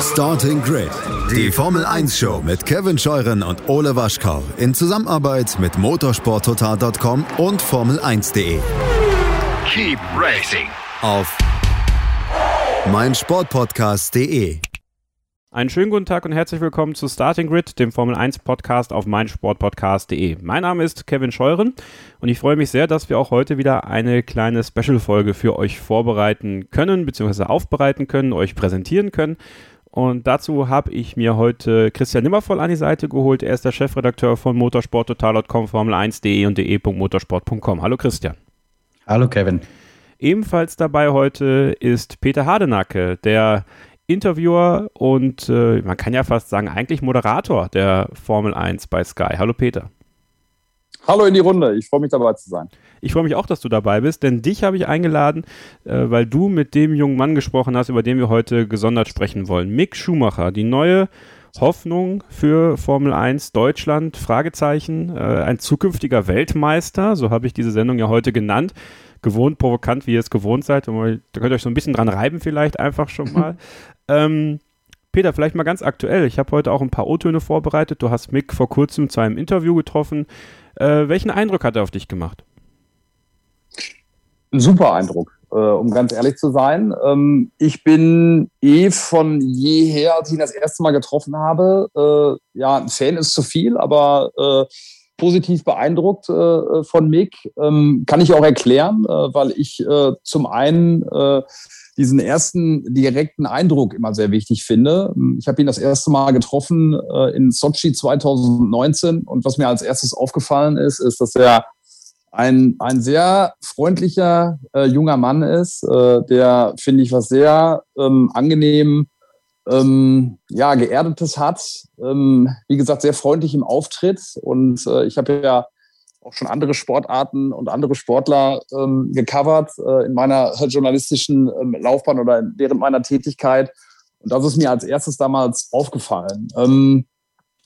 Starting Grid, die Formel 1 Show mit Kevin Scheuren und Ole Waschkau in Zusammenarbeit mit motorsporttotal.com und Formel1.de. Keep racing. Auf meinsportpodcast.de. Einen schönen guten Tag und herzlich willkommen zu Starting Grid, dem Formel 1 Podcast auf meinsportpodcast.de. Mein Name ist Kevin Scheuren und ich freue mich sehr, dass wir auch heute wieder eine kleine Special-Folge für euch vorbereiten können, beziehungsweise aufbereiten können, euch präsentieren können. Und dazu habe ich mir heute Christian Nimmervoll an die Seite geholt. Er ist der Chefredakteur von motorsporttotal.com, Formel1.de und de.motorsport.com. Hallo Christian. Hallo Kevin. Ebenfalls dabei heute ist Peter Hardenacke, der Interviewer und äh, man kann ja fast sagen, eigentlich Moderator der Formel 1 bei Sky. Hallo Peter. Hallo in die Runde, ich freue mich dabei zu sein. Ich freue mich auch, dass du dabei bist, denn dich habe ich eingeladen, äh, weil du mit dem jungen Mann gesprochen hast, über den wir heute gesondert sprechen wollen. Mick Schumacher, die neue Hoffnung für Formel 1 Deutschland, Fragezeichen, äh, ein zukünftiger Weltmeister, so habe ich diese Sendung ja heute genannt. Gewohnt, provokant, wie ihr es gewohnt seid. da könnt ihr euch so ein bisschen dran reiben vielleicht einfach schon mal. ähm, Peter, vielleicht mal ganz aktuell. Ich habe heute auch ein paar O-Töne vorbereitet. Du hast Mick vor kurzem zu einem Interview getroffen. Äh, welchen Eindruck hat er auf dich gemacht? Ein super Eindruck, äh, um ganz ehrlich zu sein. Ähm, ich bin eh von jeher, als ich ihn das erste Mal getroffen habe, äh, ja, ein Fan ist zu viel, aber äh, positiv beeindruckt äh, von Mick. Ähm, kann ich auch erklären, äh, weil ich zum einen diesen ersten direkten Eindruck immer sehr wichtig finde. Ich habe ihn das erste Mal getroffen äh, in Sochi 2019 und was mir als erstes aufgefallen ist, ist, dass er ein, ein sehr freundlicher äh, junger Mann ist, äh, der, finde ich, was sehr ähm, angenehm, ähm, ja, geerdetes hat. Ähm, wie gesagt, sehr freundlich im Auftritt. Und äh, ich habe ja auch schon andere Sportarten und andere Sportler ähm, gecovert äh, in meiner journalistischen ähm, Laufbahn oder während meiner Tätigkeit. Und das ist mir als erstes damals aufgefallen. Ähm,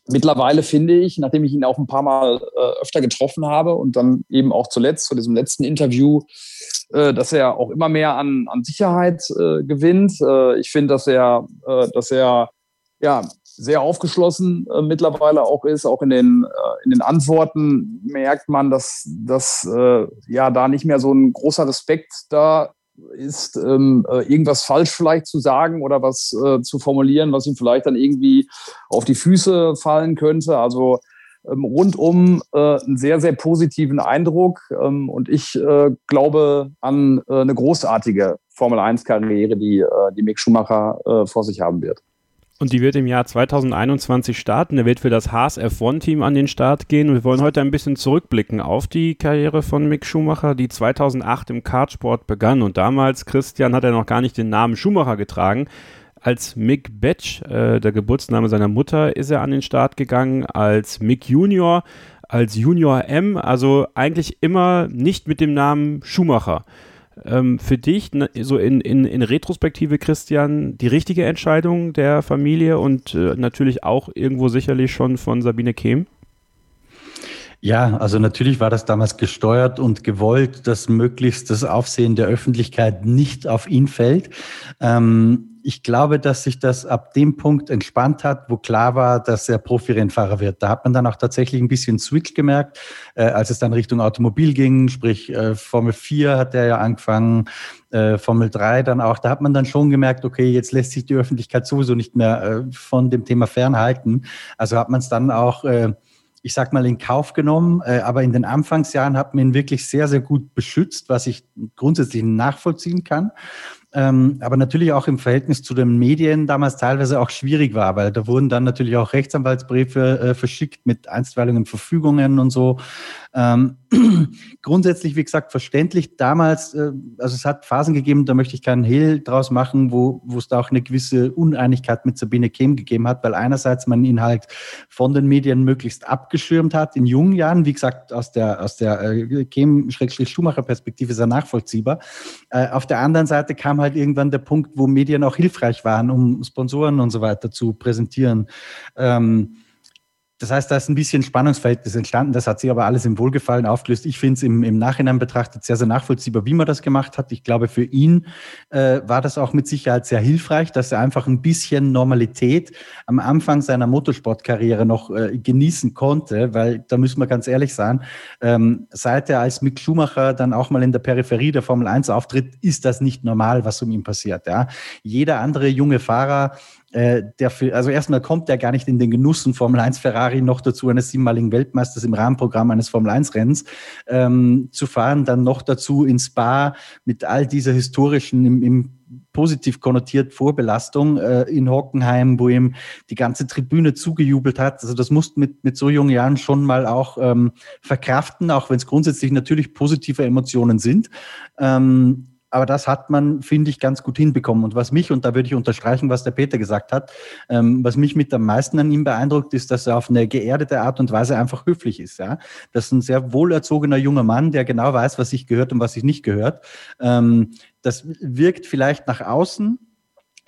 mittlerweile finde ich, nachdem ich ihn auch ein paar Mal äh, öfter getroffen habe und dann eben auch zuletzt zu diesem letzten Interview, äh, dass er auch immer mehr an, an Sicherheit äh, gewinnt. Äh, ich finde, dass er, äh, dass er ja, sehr aufgeschlossen äh, mittlerweile auch ist. Auch in den, in den Antworten merkt man, dass, dass ja da nicht mehr so ein großer Respekt da ist, ähm, äh, irgendwas falsch vielleicht zu sagen oder was äh, zu formulieren, was ihm vielleicht dann irgendwie auf die Füße fallen könnte. Also ähm, rundum äh, einen sehr, sehr positiven Eindruck. Ähm, und ich glaube an eine großartige Formel-1-Karriere, die, die Mick Schumacher vor sich haben wird. Und die wird im Jahr 2021 starten. Er wird für das Haas F1-Team an den Start gehen. Und wir wollen heute ein bisschen zurückblicken auf die Karriere von Mick Schumacher, die 2008 im Kartsport begann. Und damals, Christian, hat er noch gar nicht den Namen Schumacher getragen. Als Mick Betsch, äh, der Geburtsname seiner Mutter, ist er an den Start gegangen. Als Mick Junior, als Junior M, also eigentlich immer nicht mit dem Namen Schumacher. Ähm, für dich, ne, so in, in, in Retrospektive, Christian, die richtige Entscheidung der Familie und äh, natürlich auch irgendwo sicherlich schon von Sabine Kehm? Ja, also natürlich war das damals gesteuert und gewollt, dass möglichst das Aufsehen der Öffentlichkeit nicht auf ihn fällt. Ähm, ich glaube, dass sich das ab dem Punkt entspannt hat, wo klar war, dass er Profirennfahrer wird. Da hat man dann auch tatsächlich ein bisschen Switch gemerkt, äh, als es dann Richtung Automobil ging, sprich äh, Formel 4 hat er ja angefangen, äh, Formel 3 dann auch. Da hat man dann schon gemerkt, okay, jetzt lässt sich die Öffentlichkeit sowieso nicht mehr äh, von dem Thema fernhalten. Also hat man es dann auch äh, ich sag mal, in Kauf genommen. Äh, aber in den Anfangsjahren hat man ihn wirklich sehr, sehr gut beschützt, was ich grundsätzlich nachvollziehen kann ähm, aber natürlich auch im Verhältnis zu den Medien damals teilweise auch schwierig war, weil da wurden dann natürlich auch Rechtsanwaltsbriefe äh, verschickt mit einstweiligen Verfügungen und so. Ähm, grundsätzlich, wie gesagt, verständlich. Damals, äh, also es hat Phasen gegeben, da möchte ich keinen Hehl draus machen, wo, es da auch eine gewisse Uneinigkeit mit Sabine Kehm gegeben hat, weil einerseits man ihn halt von den Medien möglichst abgeschirmt hat in jungen Jahren. Wie gesagt, aus der, aus der äh, Kehm-Schumacher-Perspektive ist er nachvollziehbar. Äh, auf der anderen Seite kam halt irgendwann der Punkt, wo Medien auch hilfreich waren, um Sponsoren und so weiter zu präsentieren. Ähm, das heißt, da ist ein bisschen Spannungsverhältnis entstanden. Das hat sich aber alles im Wohlgefallen aufgelöst. Ich finde es im, im, Nachhinein betrachtet sehr, sehr nachvollziehbar, wie man das gemacht hat. Ich glaube, für ihn äh, war das auch mit Sicherheit sehr hilfreich, dass er einfach ein bisschen Normalität am Anfang seiner Motorsportkarriere noch äh, genießen konnte, weil da müssen wir ganz ehrlich sein, ähm, seit er als Mick Schumacher dann auch mal in der Peripherie der Formel 1 auftritt, ist das nicht normal, was um ihn passiert. Ja? Jeder andere junge Fahrer äh, der also erstmal kommt er gar nicht in den Genuss, ein Formel 1 Ferrari noch dazu eines siebenmaligen Weltmeisters im Rahmenprogramm eines Formel 1 Rennens ähm, zu fahren, dann noch dazu ins Spa mit all dieser historischen, im, im positiv konnotiert Vorbelastung äh, in Hockenheim, wo ihm die ganze Tribüne zugejubelt hat. Also das musst mit, mit so jungen Jahren schon mal auch ähm, verkraften, auch wenn es grundsätzlich natürlich positive Emotionen sind. Ähm, aber das hat man, finde ich, ganz gut hinbekommen. Und was mich, und da würde ich unterstreichen, was der Peter gesagt hat, ähm, was mich mit am meisten an ihm beeindruckt, ist, dass er auf eine geerdete Art und Weise einfach höflich ist. Ja? Das ist ein sehr wohlerzogener junger Mann, der genau weiß, was sich gehört und was sich nicht gehört. Ähm, das wirkt vielleicht nach außen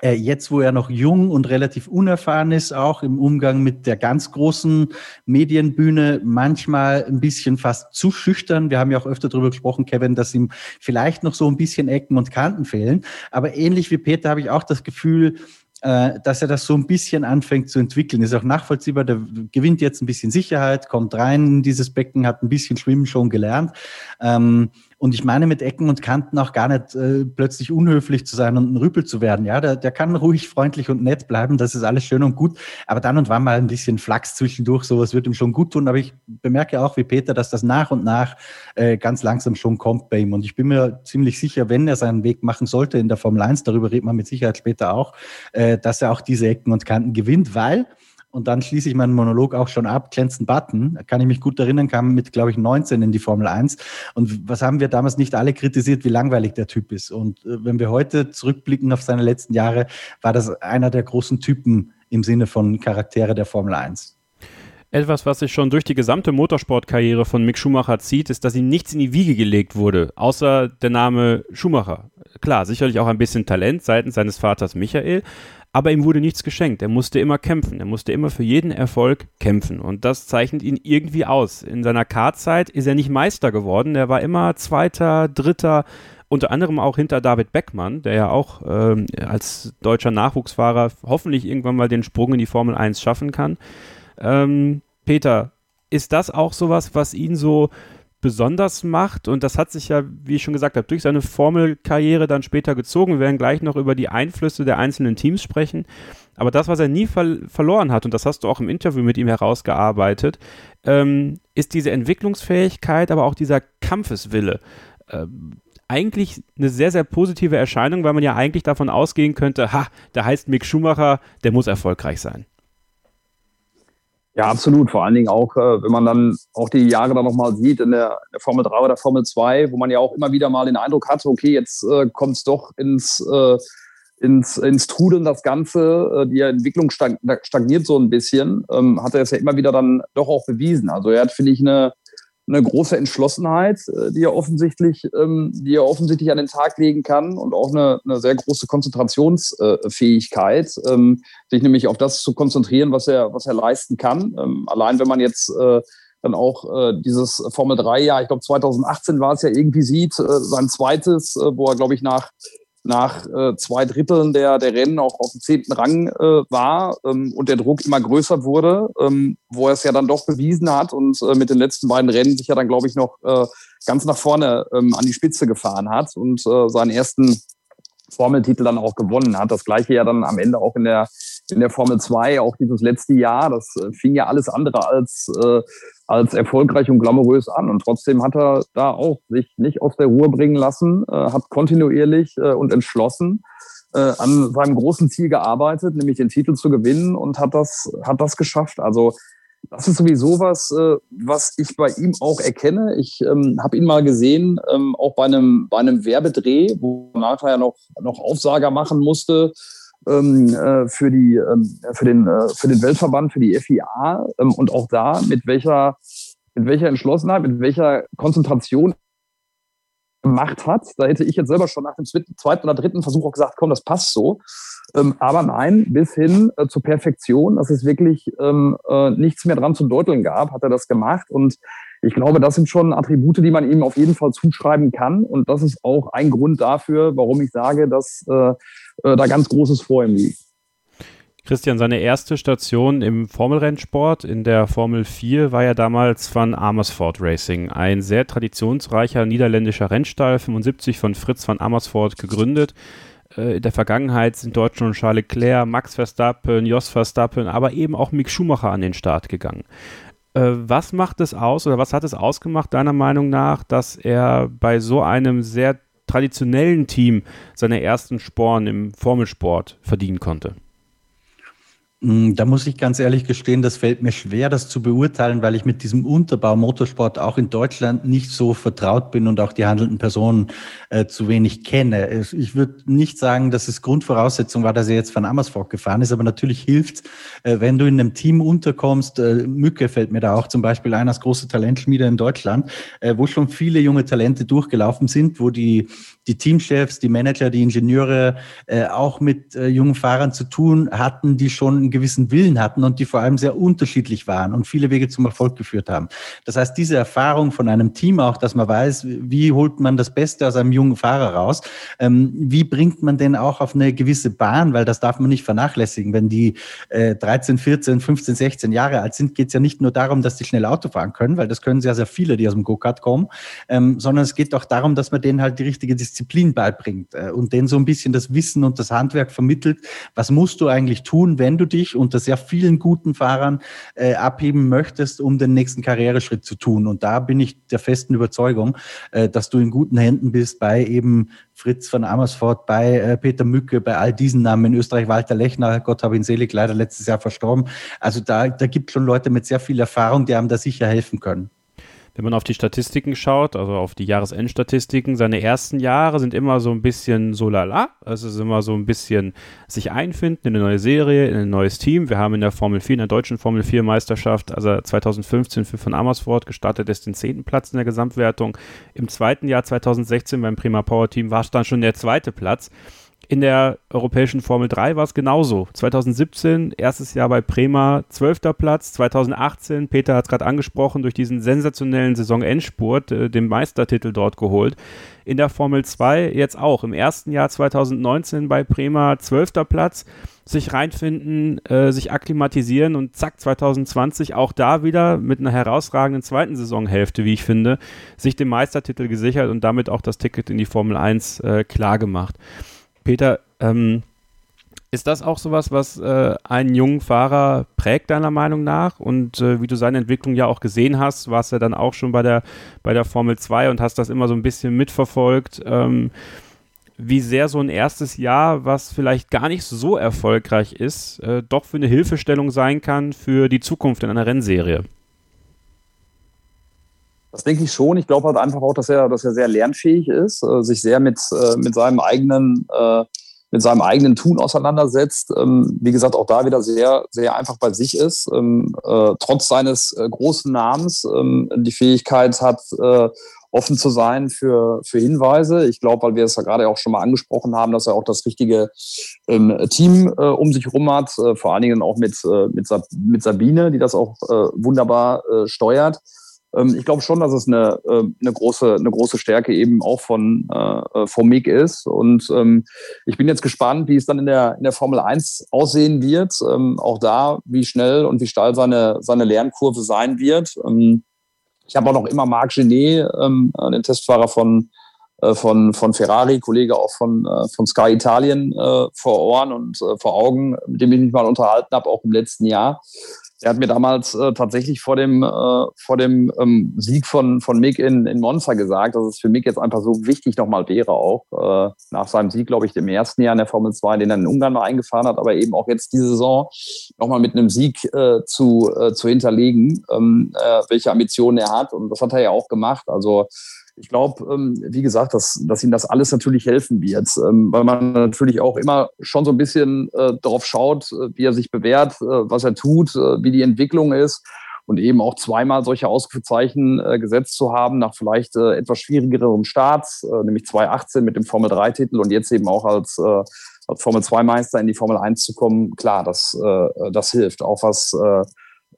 äh, jetzt, wo er noch jung und relativ unerfahren ist, auch im Umgang mit der ganz großen Medienbühne, manchmal ein bisschen fast zu schüchtern. Wir haben ja auch öfter darüber gesprochen, Kevin, dass ihm vielleicht noch so ein bisschen Ecken und Kanten fehlen. Aber ähnlich wie Peter habe ich auch das Gefühl, äh, dass er das so ein bisschen anfängt zu entwickeln. Ist auch nachvollziehbar, der gewinnt jetzt ein bisschen Sicherheit, kommt rein in dieses Becken, hat ein bisschen Schwimmen schon gelernt. Ähm, und ich meine mit Ecken und Kanten auch gar nicht äh, plötzlich unhöflich zu sein und ein Rüpel zu werden. Ja, der, der kann ruhig freundlich und nett bleiben. Das ist alles schön und gut. Aber dann und wann mal ein bisschen Flachs zwischendurch, sowas wird ihm schon gut tun. Aber ich bemerke auch wie Peter, dass das nach und nach äh, ganz langsam schon kommt bei ihm. Und ich bin mir ziemlich sicher, wenn er seinen Weg machen sollte in der Formel 1, darüber redet man mit Sicherheit später auch, äh, dass er auch diese Ecken und Kanten gewinnt, weil und dann schließe ich meinen Monolog auch schon ab. Clancy Button, kann ich mich gut erinnern, kam mit, glaube ich, 19 in die Formel 1. Und was haben wir damals nicht alle kritisiert, wie langweilig der Typ ist. Und äh, wenn wir heute zurückblicken auf seine letzten Jahre, war das einer der großen Typen im Sinne von Charaktere der Formel 1. Etwas, was sich schon durch die gesamte Motorsportkarriere von Mick Schumacher zieht, ist, dass ihm nichts in die Wiege gelegt wurde, außer der Name Schumacher. Klar, sicherlich auch ein bisschen Talent seitens seines Vaters Michael, aber ihm wurde nichts geschenkt. Er musste immer kämpfen. Er musste immer für jeden Erfolg kämpfen. Und das zeichnet ihn irgendwie aus. In seiner Kartzeit ist er nicht Meister geworden. Er war immer Zweiter, Dritter, unter anderem auch hinter David Beckmann, der ja auch ähm, als deutscher Nachwuchsfahrer hoffentlich irgendwann mal den Sprung in die Formel 1 schaffen kann. Ähm, Peter, ist das auch sowas, was ihn so besonders macht. Und das hat sich ja, wie ich schon gesagt habe, durch seine Formelkarriere dann später gezogen. Wir werden gleich noch über die Einflüsse der einzelnen Teams sprechen. Aber das, was er nie ver verloren hat, und das hast du auch im Interview mit ihm herausgearbeitet, ähm, ist diese Entwicklungsfähigkeit, aber auch dieser Kampfeswille. Ähm, eigentlich eine sehr, sehr positive Erscheinung, weil man ja eigentlich davon ausgehen könnte, ha, der heißt Mick Schumacher, der muss erfolgreich sein. Ja, absolut. Vor allen Dingen auch, äh, wenn man dann auch die Jahre dann nochmal sieht in der, Formel 3 oder Formel 2, wo man ja auch immer wieder mal den Eindruck hat, okay, jetzt äh, kommt es doch ins, äh, ins, ins Trudeln das Ganze. Äh, die Entwicklung stagniert so ein bisschen. Ähm, hat er es ja immer wieder dann doch auch bewiesen. Also er hat, finde ich, eine eine große Entschlossenheit, äh, die er offensichtlich, ähm, die er offensichtlich an den Tag legen kann und auch eine, eine sehr große Konzentrationsfähigkeit, ähm, sich nämlich auf das zu konzentrieren, was er, was er leisten kann. Ähm, allein wenn man jetzt äh, dann auch äh, dieses Formel 3 Jahr, ich glaube 2018 war es ja irgendwie sieht, sein zweites, wo er glaube ich nach nach äh, zwei Dritteln der, der Rennen auch auf dem zehnten Rang äh, war ähm, und der Druck immer größer wurde, ähm, wo er es ja dann doch bewiesen hat und äh, mit den letzten beiden Rennen sich ja dann, glaube ich, noch äh, ganz nach vorne ähm, an die Spitze gefahren hat und äh, seinen ersten Formeltitel dann auch gewonnen hat. Das gleiche ja dann am Ende auch in der, in der Formel 2, auch dieses letzte Jahr. Das äh, fing ja alles andere als, äh, als erfolgreich und glamourös an. Und trotzdem hat er da auch sich nicht aus der Ruhe bringen lassen, äh, hat kontinuierlich äh, und entschlossen äh, an seinem großen Ziel gearbeitet, nämlich den Titel zu gewinnen und hat das, hat das geschafft. Also Das ist sowieso was, äh, was ich bei ihm auch erkenne. Ich ähm, habe ihn mal gesehen, ähm, auch bei einem, bei einem Werbedreh, wo er nachher noch, noch Aufsager machen musste für, die, ähm, für, den, äh, für den Weltverband, für die FIA. Ähm, und auch da, mit welcher, mit welcher Entschlossenheit, mit welcher Konzentration gemacht hat. Da hätte ich jetzt selber schon nach dem zweiten oder dritten Versuch auch gesagt, komm, das passt so. Ähm, aber nein, bis hin äh, zur Perfektion, dass es wirklich ähm, äh, nichts mehr dran zu deuteln gab, hat er das gemacht. Und ich glaube, das sind schon Attribute, die man ihm auf jeden Fall zuschreiben kann. Und das ist auch ein Grund dafür, warum ich sage, dass äh, äh da ganz Großes vor ihm liegt. Christian, seine erste Station im Formelrennsport in der Formel 4 war ja damals von Amersfoort Racing, ein sehr traditionsreicher niederländischer Rennstall, 75 von Fritz van Amersfoort gegründet. Äh, in der Vergangenheit sind dort schon Charles Leclerc, Max Verstappen, Jos Verstappen, aber eben auch Mick Schumacher an den Start gegangen. Äh, was macht es aus oder was hat es ausgemacht, deiner Meinung nach, dass er bei so einem sehr traditionellen Team seine ersten Sporen im Formelsport verdienen konnte? Mm, da muss ich ganz ehrlich gestehen, das fällt mir schwer, das zu beurteilen, weil ich mit diesem Unterbau Motorsport auch in Deutschland nicht so vertraut bin und auch die handelnden Personen äh, zu wenig kenne. Ich würde nicht sagen, dass es Grundvoraussetzung war, dass er jetzt von Amersfoort gefahren ist, aber natürlich hilft, äh, wenn du in einem Team unterkommst. Äh, Mücke fällt mir da auch zum Beispiel ein als große Talentschmiede in Deutschland, äh, wo schon viele junge Talente durchgelaufen sind, wo die die Teamchefs, die Manager, die Ingenieure äh, auch mit äh, jungen Fahrern zu tun hatten, die schon einen gewissen Willen hatten und die vor allem sehr unterschiedlich waren und viele Wege zum Erfolg geführt haben. Das heißt, diese Erfahrung von einem Team auch, dass man weiß, wie holt man das Beste aus einem jungen Fahrer raus, ähm, wie bringt man den auch auf eine gewisse Bahn, weil das darf man nicht vernachlässigen. Wenn die äh, 13, 14, 15, 16 Jahre alt sind, geht es ja nicht nur darum, dass die schnell Auto fahren können, weil das können sehr, sehr viele, die aus dem Go-Kart kommen, ähm, sondern es geht auch darum, dass man denen halt die richtige Disziplin beibringt äh, und denen so ein bisschen das Wissen und das Handwerk vermittelt. Was musst du eigentlich tun, wenn du dich unter sehr vielen guten Fahrern äh, abheben möchtest, um den nächsten Karriereschritt zu tun? Und da bin ich der festen Überzeugung, äh, dass du in guten Händen bist bei eben Fritz von Amersfoort, bei äh, Peter Mücke, bei all diesen Namen in Österreich, Walter Lechner, Gott hab ihn selig, leider letztes Jahr verstorben. Also da, da gibt schon Leute mit sehr viel Erfahrung, die einem da sicher helfen können wenn man auf die Statistiken schaut, also auf die Jahresendstatistiken, seine ersten Jahre sind immer so ein bisschen so lala. Es ist immer so ein bisschen sich einfinden in eine neue Serie, in ein neues Team. Wir haben in der Formel 4, in der deutschen Formel 4 Meisterschaft, also 2015 für von Amersfoort gestartet ist, den zehnten Platz in der Gesamtwertung. Im zweiten Jahr 2016 beim Prima Power Team war es dann schon der zweite Platz. In der europäischen Formel 3 war es genauso. 2017, erstes Jahr bei Prema, 12. Platz. 2018, Peter hat es gerade angesprochen, durch diesen sensationellen Saisonendspurt äh, den Meistertitel dort geholt. In der Formel 2 jetzt auch. Im ersten Jahr 2019 bei Prema, 12. Platz. Sich reinfinden, äh, sich akklimatisieren und zack, 2020 auch da wieder mit einer herausragenden zweiten Saisonhälfte, wie ich finde, sich den Meistertitel gesichert und damit auch das Ticket in die Formel 1 äh, klar gemacht. Peter, ähm, ist das auch sowas, was äh, einen jungen Fahrer prägt, deiner Meinung nach? Und äh, wie du seine Entwicklung ja auch gesehen hast, warst ja dann auch schon bei der, bei der Formel 2 und hast das immer so ein bisschen mitverfolgt. Ähm, wie sehr so ein erstes Jahr, was vielleicht gar nicht so erfolgreich ist, äh, doch für eine Hilfestellung sein kann für die Zukunft in einer Rennserie. Das denke ich schon. Ich glaube halt einfach auch, dass er, dass er sehr lernfähig ist, äh, sich sehr mit, äh, mit seinem eigenen, äh, mit seinem eigenen Tun auseinandersetzt. Ähm, wie gesagt, auch da wieder sehr, sehr einfach bei sich ist. Ähm, äh, trotz seines äh, großen Namens ähm, die Fähigkeit hat, äh, offen zu sein für, für Hinweise. Ich glaube, weil wir es ja gerade auch schon mal angesprochen haben, dass er auch das richtige ähm, Team äh, um sich herum hat, äh, vor allen Dingen auch mit, äh, mit, Sab mit Sabine, die das auch wunderbar steuert. Ähm, ich glaube schon, dass es eine, äh, eine, große, eine große Stärke eben auch von, äh, von Mick ist. Und ähm, ich bin jetzt gespannt, wie es dann in der, in der Formel 1 aussehen wird. Ähm, auch da, wie schnell und wie steil seine, seine Lernkurve sein wird. Ähm, ich habe auch noch immer Marc Genet, ähm, den Testfahrer von, äh, von, von Ferrari, Kollege auch von, äh, von Sky Italien äh, vor Ohren und äh, vor Augen, mit dem ich mich mal unterhalten habe, auch im letzten Jahr. Er hat mir damals äh, tatsächlich vor dem, äh, vor dem ähm, Sieg von, von Mick in, in Monza gesagt, dass es für Mick jetzt einfach so wichtig nochmal wäre, auch äh, nach seinem Sieg, glaube ich, dem ersten Jahr in der Formel 2, den er in Ungarn mal eingefahren hat, aber eben auch jetzt diese Saison nochmal mit einem Sieg äh, zu, äh, zu hinterlegen, ähm, äh, welche Ambitionen er hat. Und das hat er ja auch gemacht. Also ich glaube, ähm, wie gesagt, dass, dass ihm das alles natürlich helfen wird, ähm, weil man natürlich auch immer schon so ein bisschen äh, darauf schaut, äh, wie er sich bewährt, äh, was er tut, äh, wie die Entwicklung ist und eben auch zweimal solche Ausrufezeichen äh, gesetzt zu haben nach vielleicht äh, etwas schwierigerem Starts, äh, nämlich 2018 mit dem Formel 3-Titel und jetzt eben auch als, äh, als Formel 2-Meister in die Formel 1 zu kommen. Klar, das, äh, das hilft. Auch was äh,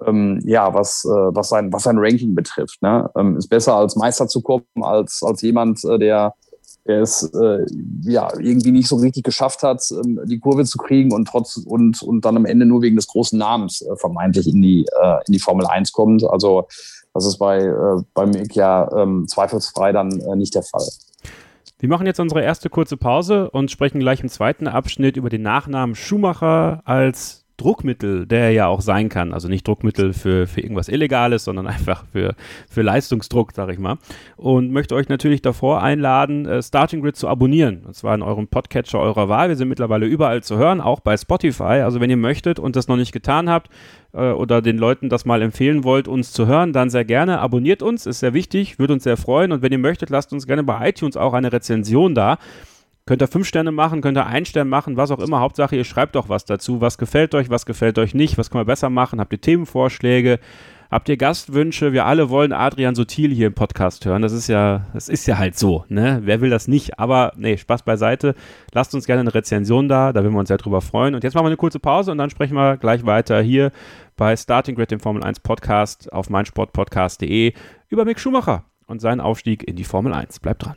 ähm, ja, was, äh, was, sein, was sein Ranking betrifft. Ne? Ähm, ist besser als Meister zu kommen, als, als jemand, äh, der, es äh, ja, irgendwie nicht so richtig geschafft hat, ähm, die Kurve zu kriegen und, trotz, und, und dann am Ende nur wegen des großen Namens äh, vermeintlich in die, äh, in die Formel 1 kommt. Also das ist bei, äh, bei Mick ja ähm, zweifelsfrei dann äh, nicht der Fall. Wir machen jetzt unsere erste kurze Pause und sprechen gleich im zweiten Abschnitt über den Nachnamen Schumacher als Druckmittel, der ja auch sein kann, also nicht Druckmittel für, für irgendwas Illegales, sondern einfach für, für Leistungsdruck, sag ich mal. Und möchte euch natürlich davor einladen, äh, Starting Grid zu abonnieren. Und zwar in eurem Podcatcher eurer Wahl. Wir sind mittlerweile überall zu hören, auch bei Spotify. Also wenn ihr möchtet und das noch nicht getan habt äh, oder den Leuten das mal empfehlen wollt, uns zu hören, dann sehr gerne. Abonniert uns, ist sehr wichtig, würde uns sehr freuen. Und wenn ihr möchtet, lasst uns gerne bei iTunes auch eine Rezension da. Könnt ihr fünf Sterne machen, könnt ihr ein Stern machen, was auch immer. Hauptsache, ihr schreibt doch was dazu. Was gefällt euch, was gefällt euch nicht, was können wir besser machen? Habt ihr Themenvorschläge? Habt ihr Gastwünsche? Wir alle wollen Adrian Sutil hier im Podcast hören. Das ist ja, das ist ja halt so, ne? Wer will das nicht? Aber nee, Spaß beiseite. Lasst uns gerne eine Rezension da, da würden wir uns sehr drüber freuen. Und jetzt machen wir eine kurze Pause und dann sprechen wir gleich weiter hier bei Starting Grid, dem Formel 1 Podcast auf meinsportpodcast.de über Mick Schumacher und seinen Aufstieg in die Formel 1. Bleibt dran.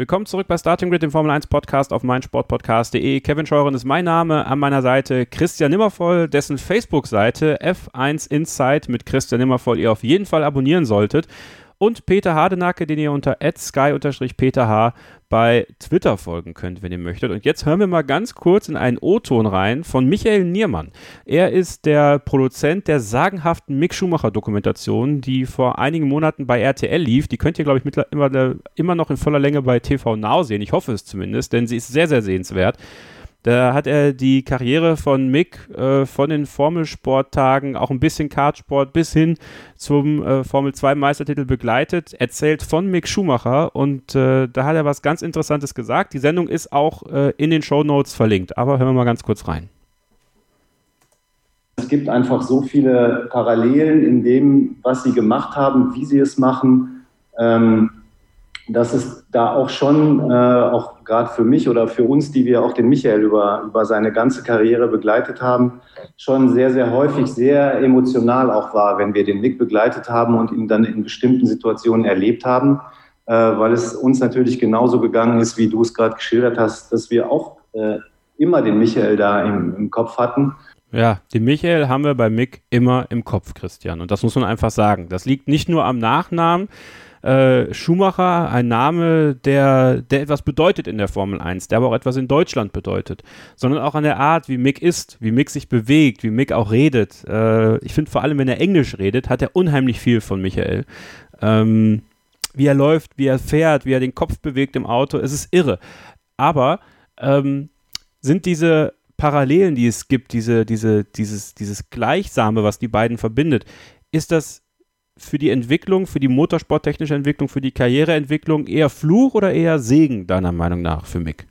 Willkommen zurück bei Starting Grid, dem Formel 1 Podcast auf meinsportpodcast.de. Kevin Scheuren ist mein Name, an meiner Seite Christian Nimmervoll, dessen Facebook-Seite F1 Insight mit Christian Nimmervoll ihr auf jeden Fall abonnieren solltet und Peter Hardenacke, den ihr unter sky-peterh bei Twitter folgen könnt, wenn ihr möchtet. Und jetzt hören wir mal ganz kurz in einen O-Ton rein von Michael Niermann. Er ist der Produzent der sagenhaften Mick Schumacher-Dokumentation, die vor einigen Monaten bei RTL lief. Die könnt ihr, glaube ich, immer, immer noch in voller Länge bei TV Now sehen. Ich hoffe es zumindest, denn sie ist sehr, sehr sehenswert. Da hat er die Karriere von Mick äh, von den Formelsporttagen, auch ein bisschen Kartsport bis hin zum äh, Formel 2 Meistertitel begleitet, erzählt von Mick Schumacher und äh, da hat er was ganz Interessantes gesagt. Die Sendung ist auch äh, in den Show Notes verlinkt, aber hören wir mal ganz kurz rein. Es gibt einfach so viele Parallelen in dem, was sie gemacht haben, wie sie es machen. Ähm, dass es da auch schon, äh, auch gerade für mich oder für uns, die wir auch den Michael über, über seine ganze Karriere begleitet haben, schon sehr, sehr häufig sehr emotional auch war, wenn wir den Nick begleitet haben und ihn dann in bestimmten Situationen erlebt haben, äh, weil es uns natürlich genauso gegangen ist, wie du es gerade geschildert hast, dass wir auch äh, immer den Michael da im, im Kopf hatten. Ja, den Michael haben wir bei Mick immer im Kopf, Christian. Und das muss man einfach sagen. Das liegt nicht nur am Nachnamen, äh, Schumacher, ein Name, der, der etwas bedeutet in der Formel 1, der aber auch etwas in Deutschland bedeutet, sondern auch an der Art, wie Mick ist, wie Mick sich bewegt, wie Mick auch redet. Äh, ich finde vor allem, wenn er Englisch redet, hat er unheimlich viel von Michael. Ähm, wie er läuft, wie er fährt, wie er den Kopf bewegt im Auto, es ist irre. Aber ähm, sind diese Parallelen, die es gibt, diese, diese, dieses, dieses Gleichsame, was die beiden verbindet, ist das für die Entwicklung, für die motorsporttechnische Entwicklung, für die Karriereentwicklung eher Fluch oder eher Segen, deiner Meinung nach, für Mick?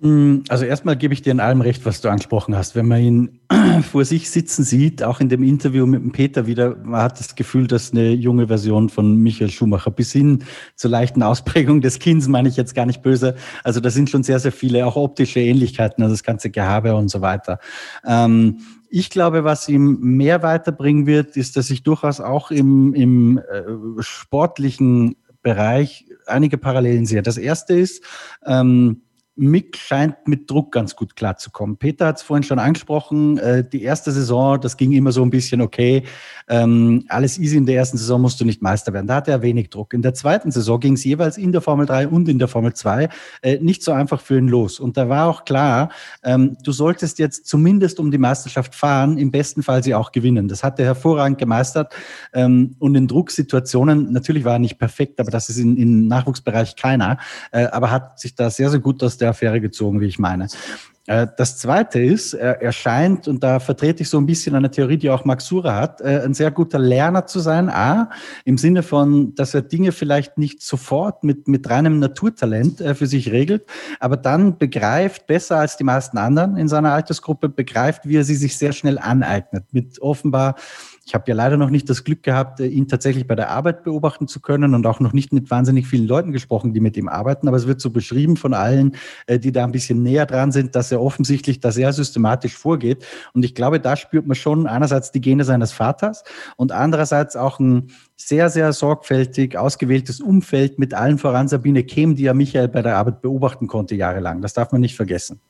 Mm, also erstmal gebe ich dir in allem recht, was du angesprochen hast. Wenn man ihn vor sich sitzen sieht, auch in dem Interview mit dem Peter wieder, man hat das Gefühl, dass eine junge Version von Michael Schumacher bis hin zur leichten Ausprägung des Kindes, meine ich jetzt gar nicht böse. Also da sind schon sehr, sehr viele auch optische Ähnlichkeiten, also das ganze Gehabe und so weiter. Ähm, ich glaube, was ihm mehr weiterbringen wird, ist, dass ich durchaus auch im, im äh, sportlichen Bereich einige Parallelen sehe. Das erste ist, ähm, Mick scheint mit Druck ganz gut klarzukommen. Peter hat es vorhin schon angesprochen, äh, die erste Saison, das ging immer so ein bisschen okay. Ähm, alles easy in der ersten Saison musst du nicht Meister werden. Da hatte er wenig Druck. In der zweiten Saison ging es jeweils in der Formel 3 und in der Formel 2 äh, nicht so einfach für ihn los. Und da war auch klar, ähm, du solltest jetzt zumindest um die Meisterschaft fahren, im besten Fall sie auch gewinnen. Das hat er hervorragend gemeistert. Ähm, und in Drucksituationen, natürlich war er nicht perfekt, aber das ist in, im Nachwuchsbereich keiner, äh, aber hat sich da sehr, sehr gut aus der Affäre gezogen, wie ich meine. Äh, das Zweite ist, er scheint, und da vertrete ich so ein bisschen eine Theorie, die auch Max Sura hat, äh, ein sehr guter Lerner zu sein. A, im Sinne von, dass er Dinge vielleicht nicht sofort mit, mit reinem Naturtalent äh, für sich regelt, aber dann begreift, besser als die meisten anderen in seiner Altersgruppe, begreift, wie er sie sich sehr schnell aneignet. Mit offenbar ich habe ja leider noch nicht das Glück gehabt, ihn tatsächlich bei der Arbeit beobachten zu können und auch noch nicht mit wahnsinnig vielen Leuten gesprochen, die mit ihm arbeiten. Aber es wird so beschrieben von allen, äh, die da ein bisschen näher dran sind, dass er offensichtlich da sehr systematisch vorgeht. Und ich glaube, da spürt man schon einerseits die Gene seines Vaters und andererseits auch ein sehr, sehr sorgfältig ausgewähltes Umfeld mit allen voran Sabine Kehm, die ja Michael bei der Arbeit beobachten konnte jahrelang. Das darf man nicht vergessen.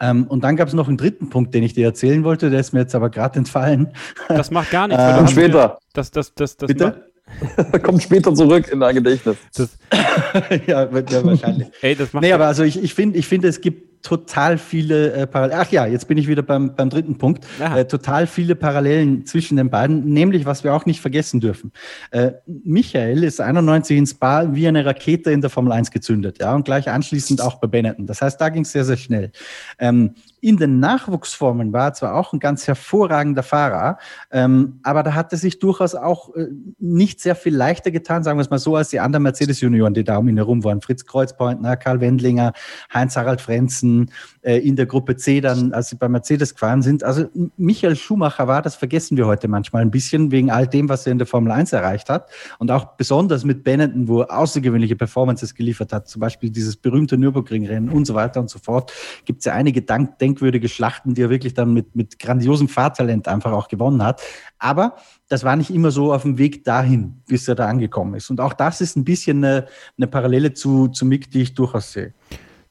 Ähm, und dann gab es noch einen dritten Punkt, den ich dir erzählen wollte, der ist mir jetzt aber gerade entfallen. Das macht gar nichts. Ähm, später. Das, das, das, das Bitte? Kommt später zurück in dein Gedächtnis. Das, ja, ja, wahrscheinlich. Ey, das macht nee, aber also ich, ich finde, ich finde, es gibt total viele äh, Parallelen. Ach ja, jetzt bin ich wieder beim, beim dritten Punkt. Äh, total viele Parallelen zwischen den beiden, nämlich was wir auch nicht vergessen dürfen. Äh, Michael ist 91 ins Spa wie eine Rakete in der Formel 1 gezündet, ja, und gleich anschließend auch bei Benetton. Das heißt, da ging es sehr, sehr schnell. Ähm, in den Nachwuchsformen war zwar auch ein ganz hervorragender Fahrer, ähm, aber da hat er sich durchaus auch äh, nicht sehr viel leichter getan, sagen wir es mal so, als die anderen Mercedes-Junioren, die da um ihn herum waren. Fritz Kreuzpointner, Karl Wendlinger, Heinz-Harald Frenzen, äh, in der Gruppe C dann, als sie bei Mercedes gefahren sind. Also Michael Schumacher war, das vergessen wir heute manchmal ein bisschen, wegen all dem, was er in der Formel 1 erreicht hat. Und auch besonders mit Benetton, wo er außergewöhnliche Performances geliefert hat, zum Beispiel dieses berühmte Nürburgring-Rennen und so weiter und so fort, gibt es ja einige Dank denkwürdige Schlachten, die er wirklich dann mit, mit grandiosem Fahrtalent einfach auch gewonnen hat. Aber das war nicht immer so auf dem Weg dahin, bis er da angekommen ist. Und auch das ist ein bisschen eine, eine Parallele zu, zu Mick, die ich durchaus sehe.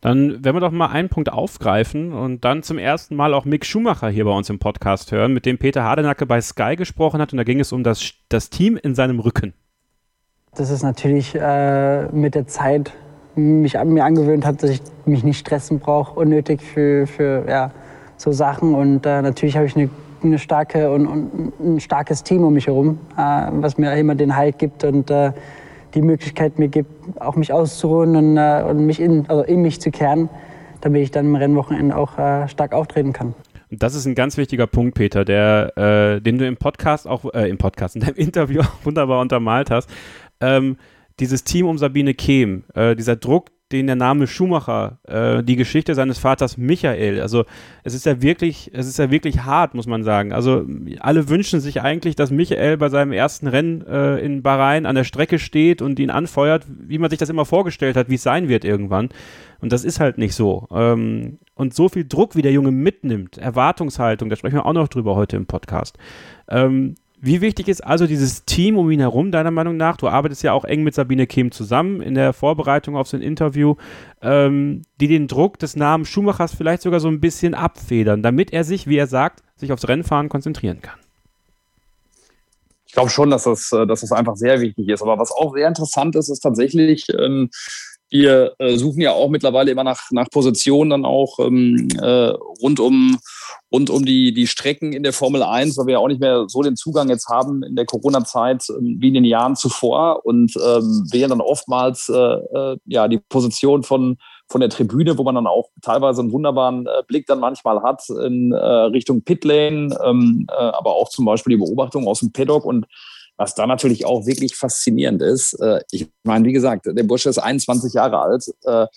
Dann werden wir doch mal einen Punkt aufgreifen und dann zum ersten Mal auch Mick Schumacher hier bei uns im Podcast hören, mit dem Peter Hardenacke bei Sky gesprochen hat. Und da ging es um das, das Team in seinem Rücken. Das ist natürlich äh, mit der Zeit mich an mir angewöhnt hat, dass ich mich nicht stressen brauche, unnötig für, für ja, so Sachen. Und äh, natürlich habe ich eine, eine starke und, und, ein starkes Team um mich herum, äh, was mir immer den Halt gibt und äh, die Möglichkeit mir gibt, auch mich auszuruhen und, äh, und mich in, also in mich zu kehren, damit ich dann im Rennwochenende auch äh, stark auftreten kann. Und das ist ein ganz wichtiger Punkt, Peter, der, äh, den du im Podcast auch, äh, im Podcast, in deinem Interview auch wunderbar untermalt hast. Ähm, dieses Team um Sabine Kehm, äh, dieser Druck, den der Name Schumacher, äh, die Geschichte seines Vaters Michael, also es ist ja wirklich, es ist ja wirklich hart, muss man sagen. Also alle wünschen sich eigentlich, dass Michael bei seinem ersten Rennen äh, in Bahrain an der Strecke steht und ihn anfeuert, wie man sich das immer vorgestellt hat, wie es sein wird irgendwann. Und das ist halt nicht so. Ähm, und so viel Druck, wie der Junge mitnimmt, Erwartungshaltung, da sprechen wir auch noch drüber heute im Podcast. Ähm, wie wichtig ist also dieses Team um ihn herum, deiner Meinung nach? Du arbeitest ja auch eng mit Sabine Kehm zusammen in der Vorbereitung auf sein Interview, ähm, die den Druck des Namens Schumachers vielleicht sogar so ein bisschen abfedern, damit er sich, wie er sagt, sich aufs Rennfahren konzentrieren kann. Ich glaube schon, dass das, äh, dass das einfach sehr wichtig ist. Aber was auch sehr interessant ist, ist tatsächlich, ähm, wir äh, suchen ja auch mittlerweile immer nach, nach Positionen dann auch ähm, äh, rund um, rund um die, die Strecken in der Formel 1, weil wir ja auch nicht mehr so den Zugang jetzt haben in der Corona-Zeit ähm, wie in den Jahren zuvor. Und ähm, wählen dann oftmals äh, äh, ja, die Position von, von der Tribüne, wo man dann auch teilweise einen wunderbaren äh, Blick dann manchmal hat in äh, Richtung Pitlane, ähm, äh, aber auch zum Beispiel die Beobachtung aus dem Paddock. Und was da natürlich auch wirklich faszinierend ist. Äh, ich meine, wie gesagt, der Bursche ist 21 Jahre alt. Äh,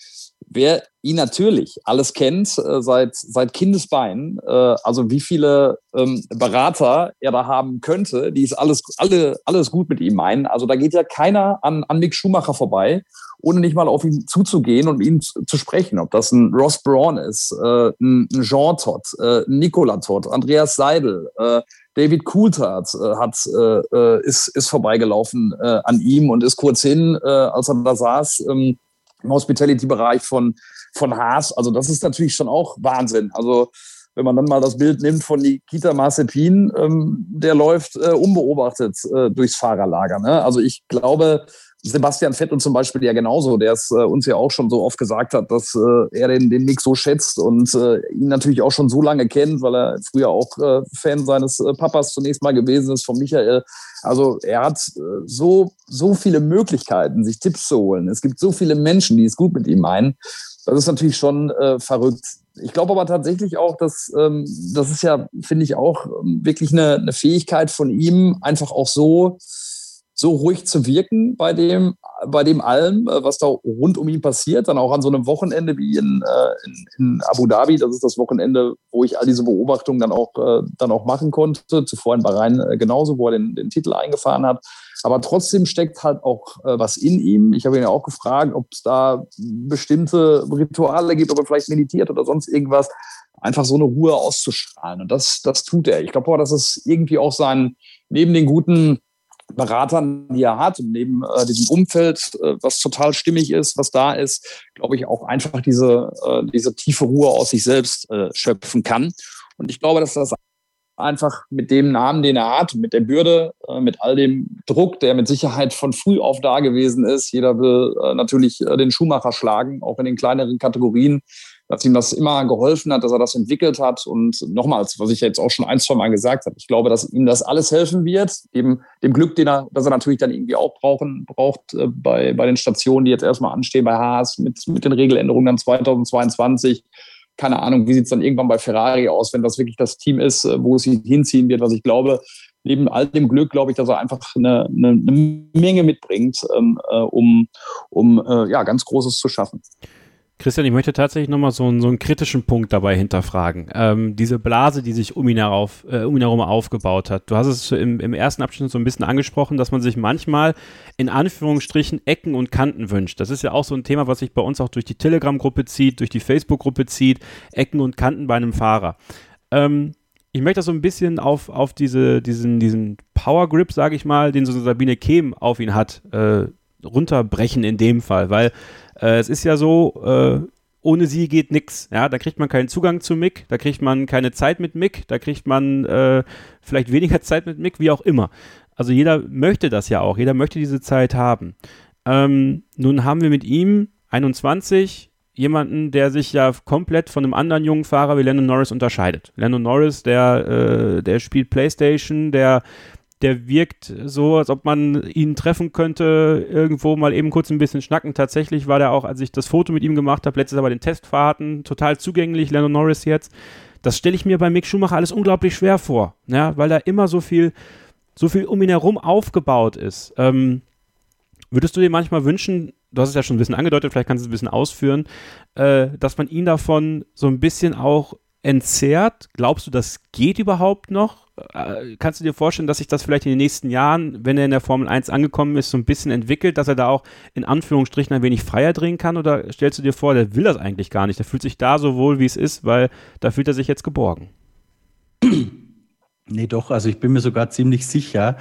wer ihn natürlich alles kennt äh, seit, seit Kindesbeinen, also wie viele ähm, Berater er da haben könnte, die es alles, alle, alles gut mit ihm meinen. Also da geht ja keiner an, an Mick Schumacher vorbei, ohne nicht mal auf ihn zuzugehen und ihn zu, sprechen. Ob das ein Ross Braun ist, äh, ein, Jean Todt, äh, Nicola Todd, Andreas Seidel, äh, David Coulthard äh, hat, äh, äh, ist, ist vorbeigelaufen an ihm und ist kurz hin, als er da saß. Ähm, im Hospitality-Bereich von, von Haas. Also das ist natürlich schon auch Wahnsinn. Also wenn man dann mal das Bild nimmt von Nikita Mazepin, ähm, der läuft äh, unbeobachtet äh, durchs Fahrerlager. Ne? Also ich glaube, Sebastian Vettel zum Beispiel ja genauso, der es äh, uns ja auch schon so oft gesagt hat, dass er den, den Nick so schätzt und ihn natürlich auch schon so lange kennt, weil er früher auch Fan seines Papas zunächst mal gewesen ist, von Michael. Also er hat so, so viele Möglichkeiten, sich Tipps zu holen. Es gibt so viele Menschen, die es gut mit ihm meinen. Das ist natürlich schon äh, verrückt. Ich glaube aber tatsächlich auch, dass ähm, das ist ja, finde ich, auch ähm, wirklich eine, eine Fähigkeit von ihm, einfach auch so so ruhig zu wirken bei dem, bei dem allem, äh, was da rund um ihn passiert. Dann auch an so einem Wochenende wie in, äh, in, in, Abu Dhabi. Das ist das Wochenende, wo ich all diese Beobachtungen dann auch, äh, dann auch machen konnte. Zuvor in Bahrain genauso, wo er den, den Titel eingefahren hat. Aber trotzdem steckt halt auch was in ihm. Ich habe ihn ja auch gefragt, ob es da bestimmte Rituale gibt, ob er vielleicht meditiert oder sonst irgendwas. Einfach so eine Ruhe auszustrahlen. Und das, das tut er. Ich glaube, das ist irgendwie auch sein, neben den guten Beratern, die er hat, und neben äh, diesem Umfeld, äh, was total stimmig ist, was da ist, glaube ich, auch einfach diese, äh, diese tiefe Ruhe aus sich selbst äh, schöpfen kann. Und ich glaube, dass das einfach mit dem Namen, den er hat, mit der Bürde, äh, mit all dem Druck, der mit Sicherheit von früh auf da gewesen ist. Jeder will äh, natürlich äh, den Schuhmacher schlagen, auch in den kleineren Kategorien dass ihm das immer geholfen hat, dass er das entwickelt hat. Und nochmals, was ich jetzt auch schon ein, zwei Mal gesagt habe, ich glaube, dass ihm das alles helfen wird, dem, dem Glück, den er, das er natürlich dann irgendwie auch brauchen, braucht bei, bei den Stationen, die jetzt erstmal anstehen, bei Haas, mit, mit den Regeländerungen dann 2022. Keine Ahnung, wie sieht es dann irgendwann bei Ferrari aus, wenn das wirklich das Team ist, äh, wo es ihn hinziehen wird, was ich glaube, neben all dem Glück glaube ich, dass er einfach eine, eine, eine Menge mitbringt, ähm, äh, um, um äh, ja, ganz Großes zu schaffen. Christian, ich möchte tatsächlich nochmal so, so einen kritischen Punkt dabei hinterfragen. Ähm, diese Blase, die sich um ihn, herauf, äh, um ihn herum aufgebaut hat. Du hast es im, im ersten Abschnitt so ein bisschen angesprochen, dass man sich manchmal in Anführungsstrichen Ecken und Kanten wünscht. Das ist ja auch so ein Thema, was sich bei uns auch durch die Telegram-Gruppe zieht, durch die Facebook-Gruppe zieht. Ecken und Kanten bei einem Fahrer. Ähm, ich möchte das so ein bisschen auf, auf diese, diesen, diesen Power Grip, sage ich mal, den so Sabine Kehm auf ihn hat, äh, runterbrechen in dem Fall, weil äh, es ist ja so, äh, ohne sie geht nichts. Ja, da kriegt man keinen Zugang zu Mick, da kriegt man keine Zeit mit Mick, da kriegt man äh, vielleicht weniger Zeit mit Mick, wie auch immer. Also jeder möchte das ja auch, jeder möchte diese Zeit haben. Ähm, nun haben wir mit ihm 21 jemanden, der sich ja komplett von einem anderen jungen Fahrer wie Lennon Norris unterscheidet. Lennon Norris, der, äh, der spielt Playstation, der der wirkt so, als ob man ihn treffen könnte, irgendwo mal eben kurz ein bisschen schnacken. Tatsächlich war der auch, als ich das Foto mit ihm gemacht habe, letztes Jahr bei den Testfahrten, total zugänglich, Lennon Norris jetzt. Das stelle ich mir bei Mick Schumacher alles unglaublich schwer vor, ja, weil da immer so viel, so viel um ihn herum aufgebaut ist. Ähm, würdest du dir manchmal wünschen, du hast es ja schon ein bisschen angedeutet, vielleicht kannst du es ein bisschen ausführen, äh, dass man ihn davon so ein bisschen auch entzerrt? Glaubst du, das geht überhaupt noch? Äh, kannst du dir vorstellen, dass sich das vielleicht in den nächsten Jahren, wenn er in der Formel 1 angekommen ist, so ein bisschen entwickelt, dass er da auch in Anführungsstrichen ein wenig freier drehen kann? Oder stellst du dir vor, der will das eigentlich gar nicht? Der fühlt sich da so wohl, wie es ist, weil da fühlt er sich jetzt geborgen. Nee, doch, also ich bin mir sogar ziemlich sicher,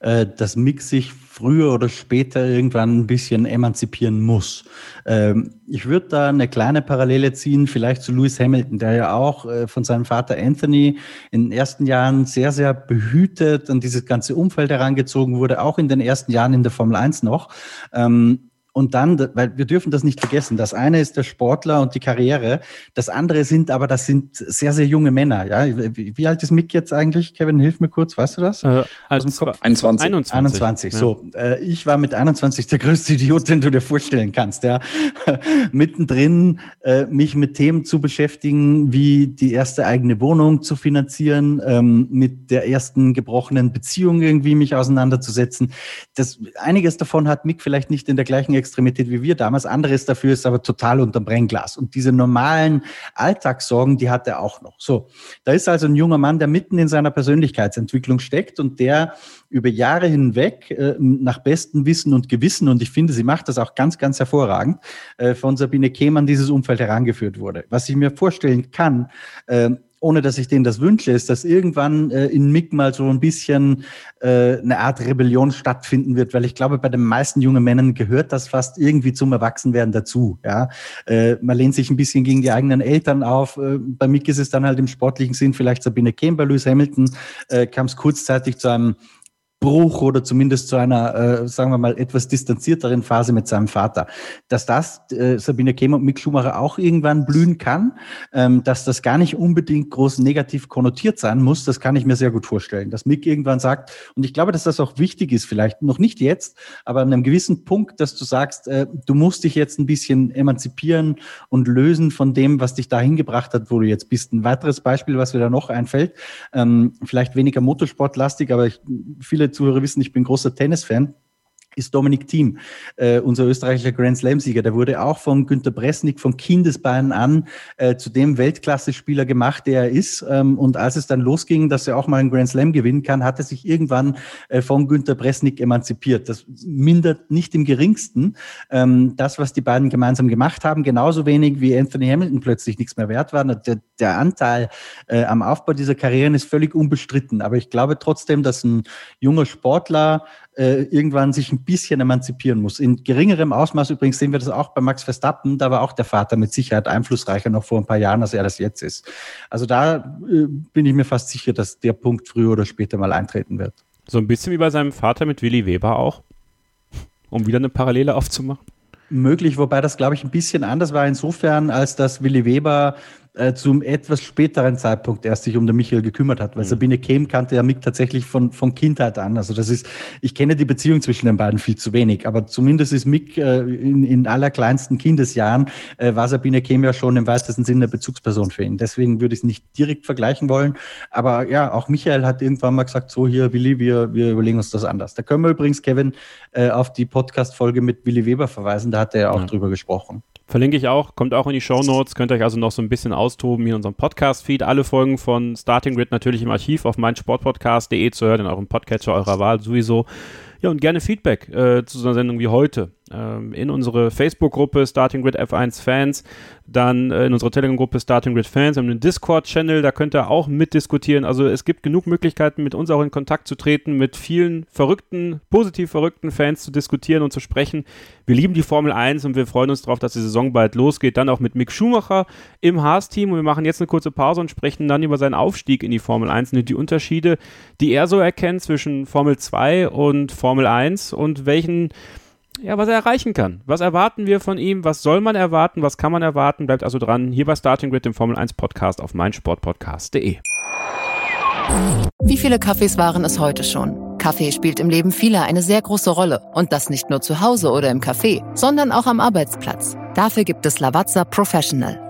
äh, dass Mick sich früher oder später irgendwann ein bisschen emanzipieren muss. Ähm, ich würde da eine kleine Parallele ziehen, vielleicht zu Lewis Hamilton, der ja auch äh, von seinem Vater Anthony in den ersten Jahren sehr, sehr behütet an dieses ganze Umfeld herangezogen wurde, auch in den ersten Jahren in der Formel 1 noch. Ähm, und dann, weil wir dürfen das nicht vergessen, das eine ist der Sportler und die Karriere, das andere sind aber, das sind sehr, sehr junge Männer. Ja? Wie, alt ist Mick jetzt eigentlich? Kevin, hilf mir kurz, weißt du das? Äh, also 21. 21. 21. So, äh, ich war mit 21 der größte Idiot, den du dir vorstellen kannst. Ja? Mittendrin äh, mich mit Themen zu beschäftigen, wie die erste eigene Wohnung zu finanzieren, ähm, mit der ersten gebrochenen Beziehung irgendwie mich auseinanderzusetzen. Das, einiges davon hat Mick vielleicht nicht in der gleichen Extremität wie wir damals. Anderes dafür ist aber total unterm Brennglas. Und diese normalen Alltagssorgen, die hat er auch noch. So, da ist also ein junger Mann, der mitten in seiner Persönlichkeitsentwicklung steckt und der über Jahre hinweg äh, nach bestem Wissen und Gewissen, und ich finde, sie macht das auch ganz, ganz hervorragend, äh, von Sabine Kehm dieses Umfeld herangeführt wurde. Was ich mir vorstellen kann, äh, ohne dass ich denen das wünsche, ist, dass irgendwann äh, in MIG mal so ein bisschen äh, eine Art Rebellion stattfinden wird, weil ich glaube, bei den meisten jungen Männern gehört das fast irgendwie zum Erwachsenwerden dazu. Ja, äh, man lehnt sich ein bisschen gegen die eigenen Eltern auf. Äh, bei MIG ist es dann halt im sportlichen Sinn vielleicht Sabine Kehm, bei Lewis Hamilton äh, kam es kurzzeitig zu einem Bruch oder zumindest zu einer, äh, sagen wir mal, etwas distanzierteren Phase mit seinem Vater. Dass das äh, Sabine Kehm und Mick Schumacher auch irgendwann blühen kann, ähm, dass das gar nicht unbedingt groß negativ konnotiert sein muss, das kann ich mir sehr gut vorstellen. Dass Mick irgendwann sagt, und ich glaube, dass das auch wichtig ist, vielleicht noch nicht jetzt, aber an einem gewissen Punkt, dass du sagst, äh, du musst dich jetzt ein bisschen emanzipieren und lösen von dem, was dich dahin gebracht hat, wo du jetzt bist. Ein weiteres Beispiel, was mir da noch einfällt, ähm, vielleicht weniger motorsportlastig, aber ich, viele Zuhörer wissen, ich bin großer Tennisfan ist Dominik Thiem, äh, unser österreichischer Grand Slam-Sieger. Der wurde auch von Günter Bresnik von Kindesbeinen an äh, zu dem Weltklasse-Spieler gemacht, der er ist. Ähm, und als es dann losging, dass er auch mal einen Grand Slam gewinnen kann, hat er sich irgendwann äh, von Günter Bresnik emanzipiert. Das mindert nicht im geringsten ähm, das, was die beiden gemeinsam gemacht haben, genauso wenig wie Anthony Hamilton plötzlich nichts mehr wert war. Der, der Anteil äh, am Aufbau dieser Karrieren ist völlig unbestritten. Aber ich glaube trotzdem, dass ein junger Sportler äh, irgendwann sich ein bisschen emanzipieren muss. In geringerem Ausmaß übrigens sehen wir das auch bei Max Verstappen. Da war auch der Vater mit Sicherheit einflussreicher noch vor ein paar Jahren, als er das jetzt ist. Also da äh, bin ich mir fast sicher, dass der Punkt früher oder später mal eintreten wird. So ein bisschen wie bei seinem Vater mit Willy Weber auch, um wieder eine Parallele aufzumachen möglich, wobei das, glaube ich, ein bisschen anders war insofern, als dass Willy Weber äh, zum etwas späteren Zeitpunkt erst sich um den Michael gekümmert hat, weil mhm. Sabine Kehm kannte ja Mick tatsächlich von, von Kindheit an. Also das ist, ich kenne die Beziehung zwischen den beiden viel zu wenig, aber zumindest ist Mick äh, in, in allerkleinsten Kindesjahren äh, war Sabine Kehm ja schon im weitesten Sinne eine Bezugsperson für ihn. Deswegen würde ich es nicht direkt vergleichen wollen. Aber ja, auch Michael hat irgendwann mal gesagt, so hier, Willi, wir, wir überlegen uns das anders. Da können wir übrigens, Kevin, äh, auf die Podcast-Folge mit Willi Weber verweisen, da hat er ja auch ja. drüber gesprochen. Verlinke ich auch, kommt auch in die Show Notes. Könnt ihr euch also noch so ein bisschen austoben hier in unserem Podcast-Feed. Alle Folgen von Starting Grid natürlich im Archiv auf meinsportpodcast.de zu hören, in eurem Podcatcher eurer Wahl sowieso. Ja, und gerne Feedback äh, zu so einer Sendung wie heute in unsere Facebook-Gruppe Starting Grid F1 Fans, dann äh, in unsere Telegram-Gruppe Starting Grid Fans, wir haben einen Discord-Channel, da könnt ihr auch mitdiskutieren. Also es gibt genug Möglichkeiten, mit uns auch in Kontakt zu treten, mit vielen verrückten, positiv verrückten Fans zu diskutieren und zu sprechen. Wir lieben die Formel 1 und wir freuen uns darauf, dass die Saison bald losgeht. Dann auch mit Mick Schumacher im Haas-Team und wir machen jetzt eine kurze Pause und sprechen dann über seinen Aufstieg in die Formel 1 und die Unterschiede, die er so erkennt zwischen Formel 2 und Formel 1 und welchen ja, was er erreichen kann. Was erwarten wir von ihm? Was soll man erwarten? Was kann man erwarten? Bleibt also dran. Hier bei Starting Grid, dem Formel 1 Podcast auf meinsportpodcast.de. Wie viele Kaffees waren es heute schon? Kaffee spielt im Leben vieler eine sehr große Rolle. Und das nicht nur zu Hause oder im Café, sondern auch am Arbeitsplatz. Dafür gibt es Lavazza Professional.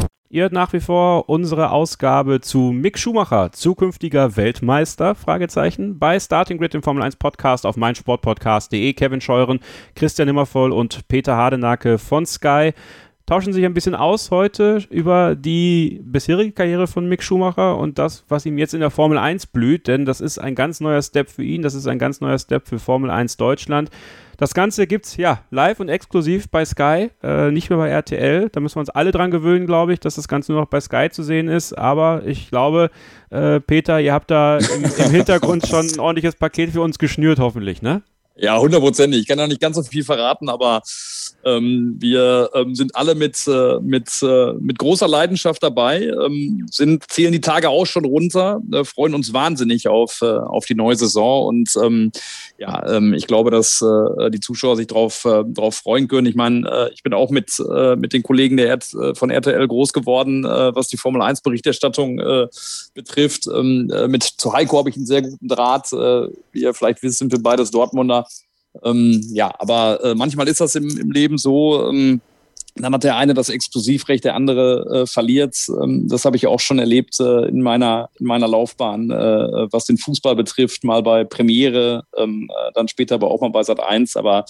Ihr hört nach wie vor unsere Ausgabe zu Mick Schumacher, zukünftiger Weltmeister, Fragezeichen, bei Starting Grid im Formel 1 Podcast auf meinsportpodcast.de. Kevin Scheuren, Christian Nimmervoll und Peter Hardenacke von Sky. Tauschen sich ein bisschen aus heute über die bisherige Karriere von Mick Schumacher und das, was ihm jetzt in der Formel 1 blüht, denn das ist ein ganz neuer Step für ihn, das ist ein ganz neuer Step für Formel 1 Deutschland. Das Ganze gibt's ja live und exklusiv bei Sky, äh, nicht mehr bei RTL. Da müssen wir uns alle dran gewöhnen, glaube ich, dass das Ganze nur noch bei Sky zu sehen ist. Aber ich glaube, äh, Peter, ihr habt da im, im Hintergrund schon ein ordentliches Paket für uns geschnürt, hoffentlich, ne? Ja, hundertprozentig. Ich kann noch nicht ganz so viel verraten, aber ähm, wir ähm, sind alle mit, äh, mit, äh, mit großer Leidenschaft dabei, ähm, sind, zählen die Tage auch schon runter, äh, freuen uns wahnsinnig auf, äh, auf die neue Saison und ähm, ja, ähm, ich glaube, dass äh, die Zuschauer sich darauf äh, drauf freuen können. Ich meine, äh, ich bin auch mit, mit den Kollegen der Erd, von RTL groß geworden, was die Formel 1 Berichterstattung betrifft. Ähm, äh, mit zu Heiko habe ich einen sehr guten Draht. Wie ihr vielleicht wisst, sind wir beides Dortmunder. Ähm, ja, aber äh, manchmal ist das im, im Leben so. Ähm, dann hat der eine das Exklusivrecht, der andere äh, verliert. Ähm, das habe ich auch schon erlebt äh, in, meiner, in meiner Laufbahn, äh, was den Fußball betrifft, mal bei Premiere, ähm, äh, dann später aber auch mal bei Sat 1. Aber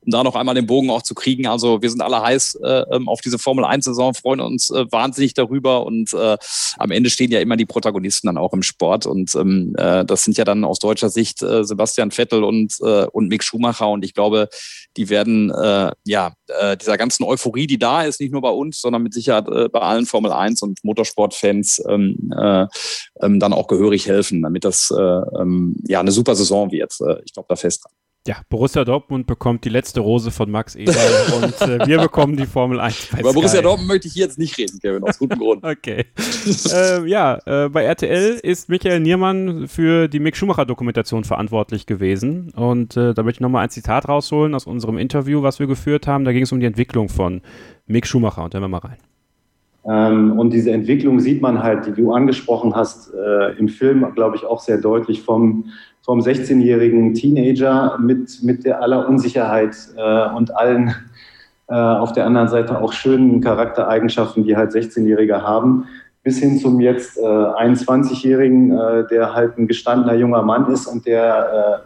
um da noch einmal den Bogen auch zu kriegen, also wir sind alle heiß äh, ähm, auf diese Formel 1-Saison, freuen uns äh, wahnsinnig darüber und äh, am Ende stehen ja immer die Protagonisten dann auch im Sport. Und ähm, äh, das sind ja dann aus deutscher Sicht äh, Sebastian Vettel und, äh, und Mick Schumacher. Und ich glaube, die werden äh, ja äh, dieser ganzen Euphorie, die da ist, nicht nur bei uns, sondern mit Sicherheit äh, bei allen Formel 1 und Motorsportfans ähm, äh, ähm, dann auch gehörig helfen, damit das äh, ähm, ja eine super Saison wird. Äh, ich glaube da fest dran. Ja, Borussia Dortmund bekommt die letzte Rose von Max Eberl und äh, wir bekommen die Formel 1 bei Über. Borussia Dortmund möchte ich hier jetzt nicht reden, Kevin, aus gutem Grund. okay. äh, ja, äh, bei RTL ist Michael Niermann für die Mick Schumacher-Dokumentation verantwortlich gewesen und äh, da möchte ich nochmal ein Zitat rausholen aus unserem Interview, was wir geführt haben. Da ging es um die Entwicklung von Mick Schumacher und hören wir mal rein. Ähm, und diese Entwicklung sieht man halt, die du angesprochen hast, äh, im Film, glaube ich, auch sehr deutlich vom vom 16-jährigen Teenager mit, mit der aller Unsicherheit äh, und allen äh, auf der anderen Seite auch schönen Charaktereigenschaften, die halt 16-Jährige haben, bis hin zum jetzt äh, 21-Jährigen, äh, der halt ein gestandener junger Mann ist und der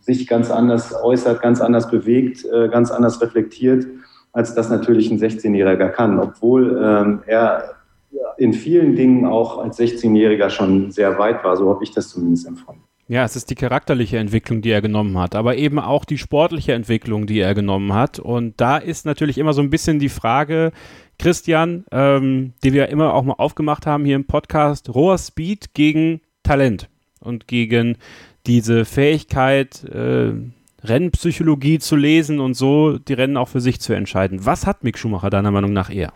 sich ganz anders äußert, ganz anders bewegt, ganz anders reflektiert, als das natürlich ein 16-Jähriger kann, obwohl ähm, er in vielen Dingen auch als 16-Jähriger schon sehr weit war. So habe ich das zumindest empfunden. Ja, es ist die charakterliche Entwicklung, die er genommen hat, aber eben auch die sportliche Entwicklung, die er genommen hat. Und da ist natürlich immer so ein bisschen die Frage, Christian, ähm, die wir immer auch mal aufgemacht haben hier im Podcast, roher Speed gegen Talent und gegen diese Fähigkeit, äh, Rennpsychologie zu lesen und so die Rennen auch für sich zu entscheiden. Was hat Mick Schumacher deiner Meinung nach eher?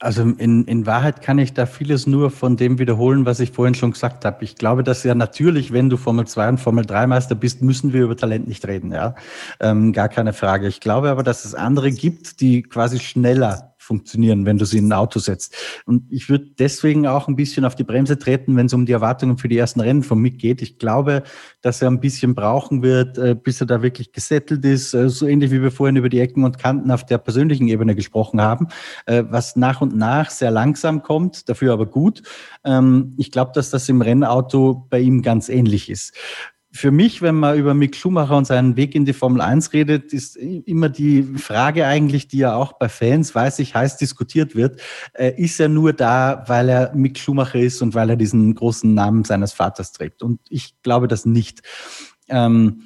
Also in, in Wahrheit kann ich da vieles nur von dem wiederholen, was ich vorhin schon gesagt habe. Ich glaube, dass ja natürlich, wenn du Formel 2 und Formel 3 Meister bist, müssen wir über Talent nicht reden, ja. Ähm, gar keine Frage. Ich glaube aber, dass es andere gibt, die quasi schneller funktionieren, wenn du sie in ein Auto setzt. Und ich würde deswegen auch ein bisschen auf die Bremse treten, wenn es um die Erwartungen für die ersten Rennen von Mick geht. Ich glaube, dass er ein bisschen brauchen wird, äh, bis er da wirklich gesettelt ist, äh, so ähnlich wie wir vorhin über die Ecken und Kanten auf der persönlichen Ebene gesprochen haben, äh, was nach und nach sehr langsam kommt, dafür aber gut. Ähm, ich glaube, dass das im Rennauto bei ihm ganz ähnlich ist für mich, wenn man über Mick Schumacher und seinen Weg in die Formel 1 redet, ist immer die Frage eigentlich, die ja auch bei Fans, weiß ich, heiß diskutiert wird, äh, ist er nur da, weil er Mick Schumacher ist und weil er diesen großen Namen seines Vaters trägt? Und ich glaube das nicht. Ähm,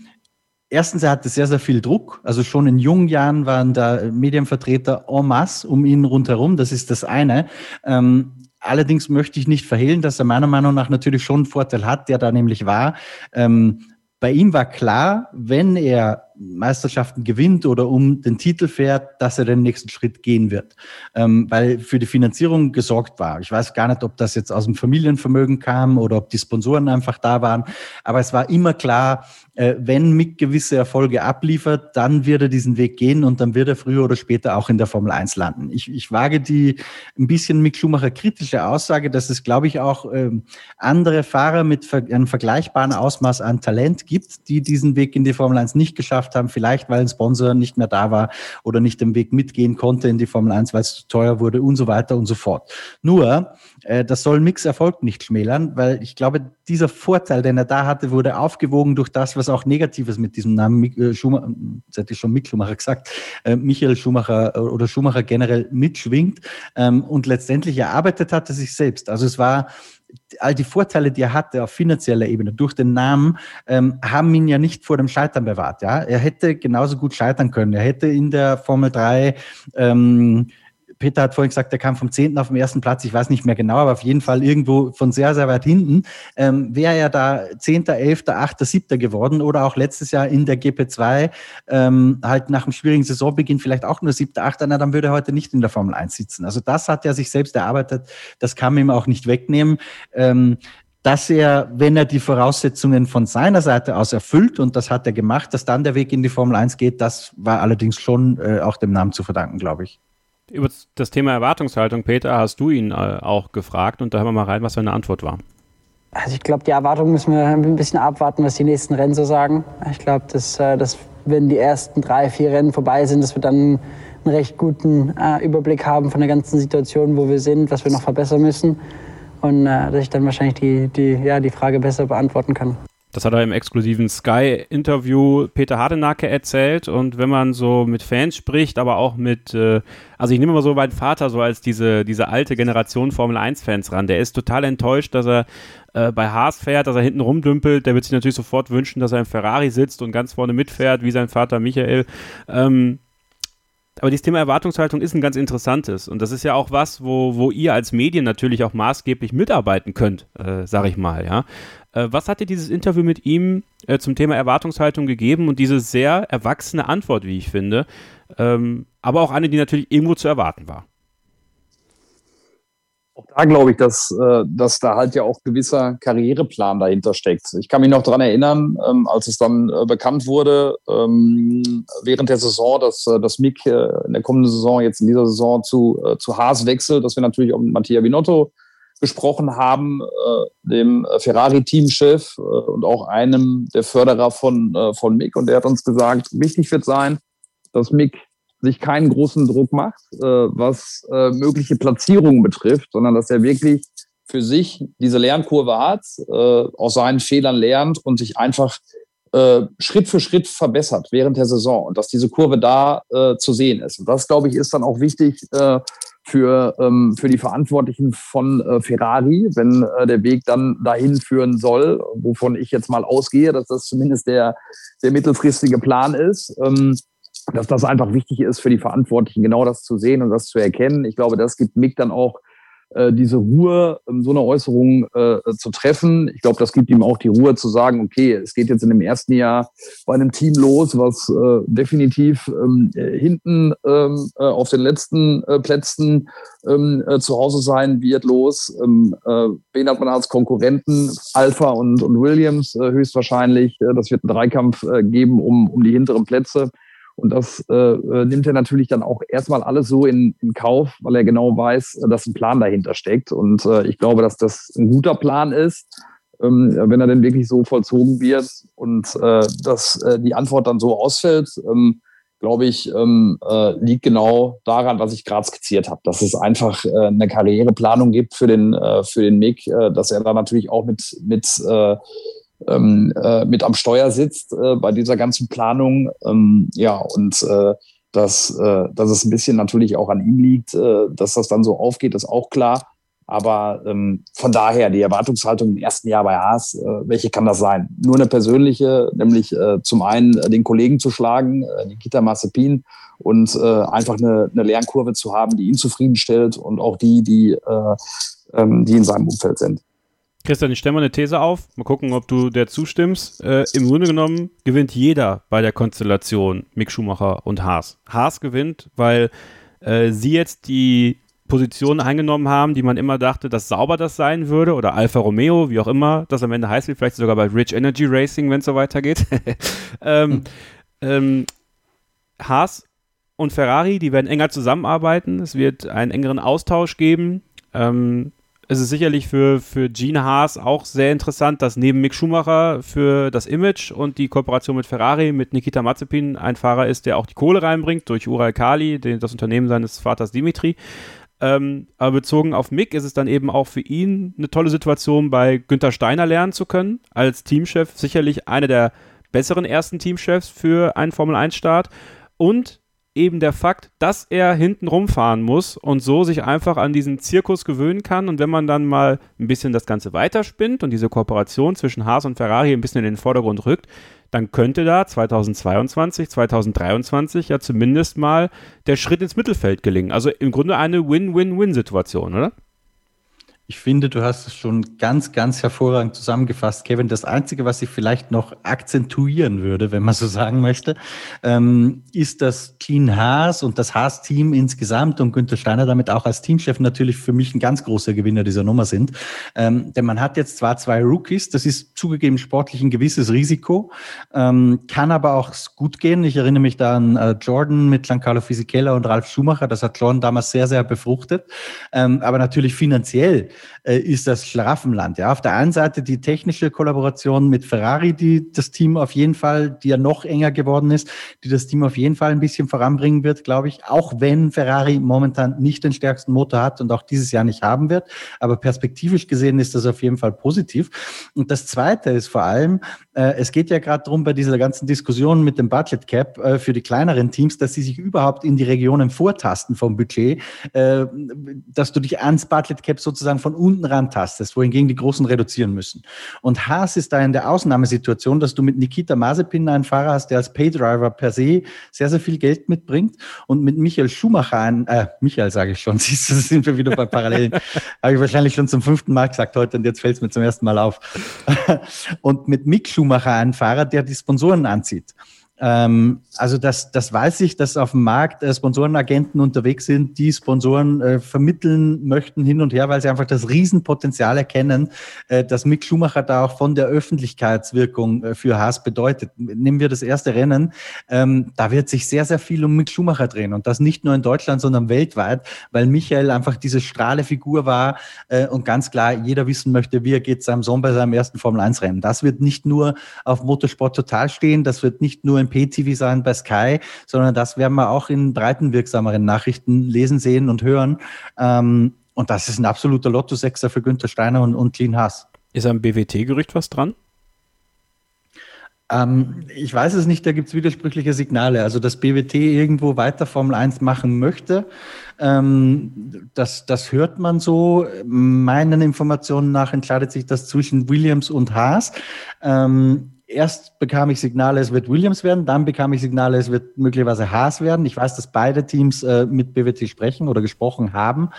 Erstens, er hatte sehr, sehr viel Druck. Also schon in jungen Jahren waren da Medienvertreter en masse um ihn rundherum. Das ist das eine. Ähm, Allerdings möchte ich nicht verhehlen, dass er meiner Meinung nach natürlich schon einen Vorteil hat, der da nämlich war. Ähm, bei ihm war klar, wenn er Meisterschaften gewinnt oder um den Titel fährt, dass er den nächsten Schritt gehen wird, ähm, weil für die Finanzierung gesorgt war. Ich weiß gar nicht, ob das jetzt aus dem Familienvermögen kam oder ob die Sponsoren einfach da waren, aber es war immer klar, äh, wenn Mick gewisse Erfolge abliefert, dann wird er diesen Weg gehen und dann wird er früher oder später auch in der Formel 1 landen. Ich, ich wage die ein bisschen Mick Schumacher kritische Aussage, dass es, glaube ich, auch ähm, andere Fahrer mit einem vergleichbaren Ausmaß an Talent gibt, die diesen Weg in die Formel 1 nicht geschafft geschafft haben, vielleicht weil ein Sponsor nicht mehr da war oder nicht den Weg mitgehen konnte in die Formel 1, weil es zu teuer wurde und so weiter und so fort. Nur, äh, das soll Mix Erfolg nicht schmälern, weil ich glaube, dieser Vorteil, den er da hatte, wurde aufgewogen durch das, was auch Negatives mit diesem Namen äh, Schumacher, jetzt hätte ich schon Mick Schumacher gesagt, äh, Michael Schumacher oder Schumacher generell mitschwingt ähm, und letztendlich erarbeitet hatte sich selbst. Also es war all die Vorteile, die er hatte auf finanzieller Ebene durch den Namen, ähm, haben ihn ja nicht vor dem Scheitern bewahrt. Ja? Er hätte genauso gut scheitern können. Er hätte in der Formel 3 ähm, Peter hat vorhin gesagt, er kam vom 10. auf den ersten Platz, ich weiß nicht mehr genau, aber auf jeden Fall irgendwo von sehr, sehr weit hinten. Ähm, Wäre er da 10., 11., 8., 7. geworden oder auch letztes Jahr in der GP2 ähm, halt nach einem schwierigen Saisonbeginn vielleicht auch nur 7., 8., na, dann würde er heute nicht in der Formel 1 sitzen. Also das hat er sich selbst erarbeitet, das kann man ihm auch nicht wegnehmen. Ähm, dass er, wenn er die Voraussetzungen von seiner Seite aus erfüllt, und das hat er gemacht, dass dann der Weg in die Formel 1 geht, das war allerdings schon äh, auch dem Namen zu verdanken, glaube ich. Über das Thema Erwartungshaltung, Peter, hast du ihn äh, auch gefragt und da hören wir mal rein, was seine Antwort war. Also ich glaube, die Erwartungen müssen wir ein bisschen abwarten, was die nächsten Rennen so sagen. Ich glaube, dass, äh, dass wenn die ersten drei, vier Rennen vorbei sind, dass wir dann einen recht guten äh, Überblick haben von der ganzen Situation, wo wir sind, was wir noch verbessern müssen. Und äh, dass ich dann wahrscheinlich die, die, ja, die Frage besser beantworten kann. Das hat er im exklusiven Sky-Interview Peter Hardenacke erzählt. Und wenn man so mit Fans spricht, aber auch mit, äh, also ich nehme mal so meinen Vater so als diese, diese alte Generation Formel 1-Fans ran. Der ist total enttäuscht, dass er äh, bei Haas fährt, dass er hinten rumdümpelt. Der wird sich natürlich sofort wünschen, dass er im Ferrari sitzt und ganz vorne mitfährt, wie sein Vater Michael. Ähm, aber dieses Thema Erwartungshaltung ist ein ganz interessantes. Und das ist ja auch was, wo, wo ihr als Medien natürlich auch maßgeblich mitarbeiten könnt, äh, sag ich mal, ja. Äh, was hat dir dieses Interview mit ihm äh, zum Thema Erwartungshaltung gegeben und diese sehr erwachsene Antwort, wie ich finde, ähm, aber auch eine, die natürlich irgendwo zu erwarten war? Auch da glaube ich, dass, äh, dass da halt ja auch gewisser Karriereplan dahinter steckt. Ich kann mich noch daran erinnern, ähm, als es dann äh, bekannt wurde, ähm, während der Saison, dass, dass Mick in der kommenden Saison, jetzt in dieser Saison zu, zu Haas wechselt, dass wir natürlich auch mit Mattia Binotto gesprochen haben, äh, dem Ferrari-Teamchef äh, und auch einem der Förderer von, äh, von Mick. Und der hat uns gesagt, wichtig wird sein, dass Mick sich keinen großen Druck macht, äh, was äh, mögliche Platzierungen betrifft, sondern dass er wirklich für sich diese Lernkurve hat, äh, aus seinen Fehlern lernt und sich einfach äh, Schritt für Schritt verbessert während der Saison und dass diese Kurve da äh, zu sehen ist. Und das, glaube ich, ist dann auch wichtig äh, für, ähm, für die Verantwortlichen von äh, Ferrari, wenn äh, der Weg dann dahin führen soll, wovon ich jetzt mal ausgehe, dass das zumindest der, der mittelfristige Plan ist. Ähm, dass das einfach wichtig ist für die Verantwortlichen, genau das zu sehen und das zu erkennen. Ich glaube, das gibt Mick dann auch äh, diese Ruhe, so eine Äußerung äh, zu treffen. Ich glaube, das gibt ihm auch die Ruhe zu sagen, okay, es geht jetzt in dem ersten Jahr bei einem Team los, was äh, definitiv ähm, hinten ähm, äh, auf den letzten äh, Plätzen ähm, äh, zu Hause sein wird, los. Ähm, äh, wen hat man als Konkurrenten? Alpha und, und Williams äh, höchstwahrscheinlich. Äh, das wird einen Dreikampf äh, geben um, um die hinteren Plätze. Und das äh, äh, nimmt er natürlich dann auch erstmal alles so in, in Kauf, weil er genau weiß, äh, dass ein Plan dahinter steckt. Und äh, ich glaube, dass das ein guter Plan ist, ähm, wenn er denn wirklich so vollzogen wird und äh, dass äh, die Antwort dann so ausfällt. Ähm, glaube ich, ähm, äh, liegt genau daran, was ich gerade skizziert habe, dass es einfach äh, eine Karriereplanung gibt für den, äh, für den Mick, äh, dass er da natürlich auch mit, mit ähm, äh, mit am Steuer sitzt äh, bei dieser ganzen Planung. Ähm, ja, und äh, dass, äh, dass es ein bisschen natürlich auch an ihm liegt, äh, dass das dann so aufgeht, ist auch klar. Aber ähm, von daher, die Erwartungshaltung im ersten Jahr bei Haas, äh, welche kann das sein? Nur eine persönliche, nämlich äh, zum einen äh, den Kollegen zu schlagen, äh, Nikita Mazepin, und äh, einfach eine, eine Lernkurve zu haben, die ihn zufriedenstellt und auch die, die, äh, ähm, die in seinem Umfeld sind. Christian, ich stelle mal eine These auf. Mal gucken, ob du der zustimmst. Äh, Im Grunde genommen gewinnt jeder bei der Konstellation Mick Schumacher und Haas. Haas gewinnt, weil äh, sie jetzt die Position eingenommen haben, die man immer dachte, dass sauber das sein würde, oder Alfa Romeo, wie auch immer das am Ende heißt, wie vielleicht sogar bei Rich Energy Racing, wenn es so weitergeht. ähm, hm. ähm, Haas und Ferrari, die werden enger zusammenarbeiten. Es wird einen engeren Austausch geben. Ähm, es ist sicherlich für, für Gene Haas auch sehr interessant, dass neben Mick Schumacher für das Image und die Kooperation mit Ferrari, mit Nikita Mazepin ein Fahrer ist, der auch die Kohle reinbringt durch Ural Kali, den, das Unternehmen seines Vaters Dimitri. Ähm, aber bezogen auf Mick ist es dann eben auch für ihn eine tolle Situation, bei Günther Steiner lernen zu können. Als Teamchef sicherlich einer der besseren ersten Teamchefs für einen Formel-1-Start. Und eben der Fakt, dass er hinten rumfahren muss und so sich einfach an diesen Zirkus gewöhnen kann. Und wenn man dann mal ein bisschen das Ganze weiterspinnt und diese Kooperation zwischen Haas und Ferrari ein bisschen in den Vordergrund rückt, dann könnte da 2022, 2023 ja zumindest mal der Schritt ins Mittelfeld gelingen. Also im Grunde eine Win-Win-Win-Situation, oder? Ich finde, du hast es schon ganz, ganz hervorragend zusammengefasst, Kevin. Das Einzige, was ich vielleicht noch akzentuieren würde, wenn man so sagen möchte, ähm, ist, dass Clean Haas und das Haas-Team insgesamt und Günther Steiner damit auch als Teamchef natürlich für mich ein ganz großer Gewinner dieser Nummer sind. Ähm, denn man hat jetzt zwar zwei Rookies, das ist zugegeben sportlich ein gewisses Risiko, ähm, kann aber auch gut gehen. Ich erinnere mich da an äh, Jordan mit Giancarlo Fisichella und Ralf Schumacher. Das hat Jordan damals sehr, sehr befruchtet. Ähm, aber natürlich finanziell äh, ist das Schlaraffenland. Ja, auf der einen Seite die technische Kollaboration mit Ferrari, die das Team auf jeden Fall, die ja noch enger geworden ist, die das Team auf jeden Fall ein bisschen voranbringen wird, glaube ich. Auch wenn Ferrari momentan nicht den stärksten Motor hat und auch dieses Jahr nicht haben wird. Aber perspektivisch gesehen ist das auf jeden Fall positiv. Und das zweite ist vor allem, äh, es geht ja gerade darum bei dieser ganzen Diskussion mit dem Budget Cap äh, für die kleineren Teams, dass sie sich überhaupt in die Regionen vortasten vom Budget, äh, dass du dich ans Budget Cap sozusagen von unten rantastest, wohingegen die Großen reduzieren müssen. Und Haas ist da in der Ausnahmesituation, dass du mit Nikita Mazepin einen Fahrer hast, der als Paydriver per se sehr, sehr viel Geld mitbringt und mit Michael Schumacher einen, äh, Michael sage ich schon, siehst du, sind wir wieder bei Parallelen. Habe ich wahrscheinlich schon zum fünften Mal gesagt heute und jetzt fällt es mir zum ersten Mal auf. und mit Mick Schumacher einen Fahrer, der die Sponsoren anzieht. Ähm, also das, das weiß ich, dass auf dem Markt äh, Sponsorenagenten unterwegs sind, die Sponsoren äh, vermitteln möchten hin und her, weil sie einfach das Riesenpotenzial erkennen, äh, dass Mick Schumacher da auch von der Öffentlichkeitswirkung äh, für Haas bedeutet. Nehmen wir das erste Rennen, ähm, da wird sich sehr, sehr viel um Mick Schumacher drehen und das nicht nur in Deutschland, sondern weltweit, weil Michael einfach diese Strahlefigur war äh, und ganz klar jeder wissen möchte, wie er geht seinem Sohn bei seinem ersten Formel-1-Rennen. Das wird nicht nur auf Motorsport total stehen, das wird nicht nur im Pay-TV sein bei Sky, sondern das werden wir auch in breitenwirksameren Nachrichten lesen, sehen und hören. Ähm, und das ist ein absoluter Lotto-Sechser für Günther Steiner und, und Clean Haas. Ist am BWT-Gerücht was dran? Ähm, ich weiß es nicht, da gibt es widersprüchliche Signale. Also, dass BWT irgendwo weiter Formel 1 machen möchte, ähm, das, das hört man so. Meinen Informationen nach entscheidet sich das zwischen Williams und Haas. Ähm, erst bekam ich Signale, es wird Williams werden, dann bekam ich Signale, es wird möglicherweise Haas werden. Ich weiß, dass beide Teams äh, mit BWT sprechen oder gesprochen haben.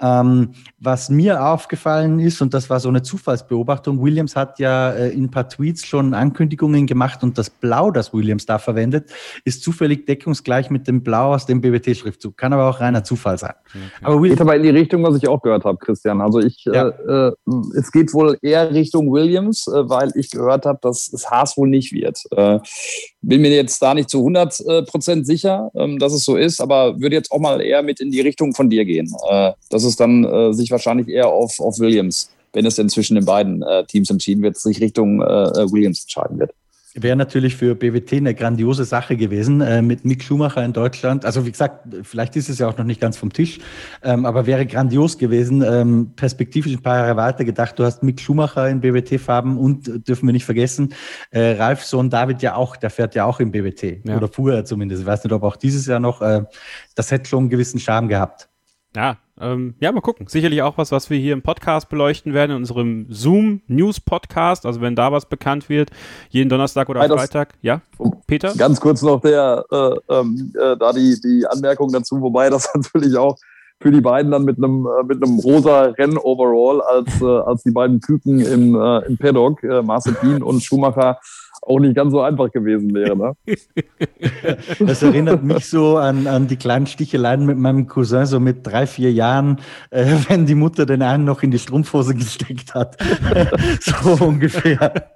Ähm, was mir aufgefallen ist, und das war so eine Zufallsbeobachtung, Williams hat ja äh, in ein paar Tweets schon Ankündigungen gemacht und das Blau, das Williams da verwendet, ist zufällig deckungsgleich mit dem Blau aus dem BWT-Schriftzug. Kann aber auch reiner Zufall sein. Okay. Aber Williams geht aber in die Richtung, was ich auch gehört habe, Christian. Also ich, ja. äh, äh, es geht wohl eher Richtung Williams, äh, weil ich gehört habe, dass es Haas wohl nicht wird. Äh, bin mir jetzt da nicht zu 100 äh, Prozent sicher, ähm, dass es so ist, aber würde jetzt auch mal eher mit in die Richtung von dir gehen. dass es dann sich wahrscheinlich eher auf, auf Williams, wenn es denn zwischen den beiden Teams entschieden wird, sich Richtung Williams entscheiden wird. Wäre natürlich für BWT eine grandiose Sache gewesen äh, mit Mick Schumacher in Deutschland. Also wie gesagt, vielleicht ist es ja auch noch nicht ganz vom Tisch, ähm, aber wäre grandios gewesen. Ähm, perspektivisch ein paar Jahre weiter gedacht. Du hast Mick Schumacher in BWT-Farben und äh, dürfen wir nicht vergessen, äh, Ralf Sohn David ja auch, der fährt ja auch im BWT ja. oder fuhr er zumindest. Ich weiß nicht, ob auch dieses Jahr noch. Äh, das hätte schon einen gewissen Charme gehabt. Ja, ähm, ja, mal gucken. Sicherlich auch was, was wir hier im Podcast beleuchten werden, in unserem Zoom News Podcast. Also wenn da was bekannt wird, jeden Donnerstag oder ja, Freitag. Ja, Peter? Ganz kurz noch der, äh, ähm, äh, da die, die Anmerkung dazu, wobei das natürlich auch für die beiden dann mit einem äh, mit einem rosa Renn-Overall als, äh, als die beiden Küken im, äh, im Paddock, äh, Mazepin und Schumacher, auch nicht ganz so einfach gewesen wäre. Ne? Das erinnert mich so an, an die kleinen Sticheleien mit meinem Cousin, so mit drei, vier Jahren, äh, wenn die Mutter den einen noch in die Strumpfhose gesteckt hat. so ungefähr.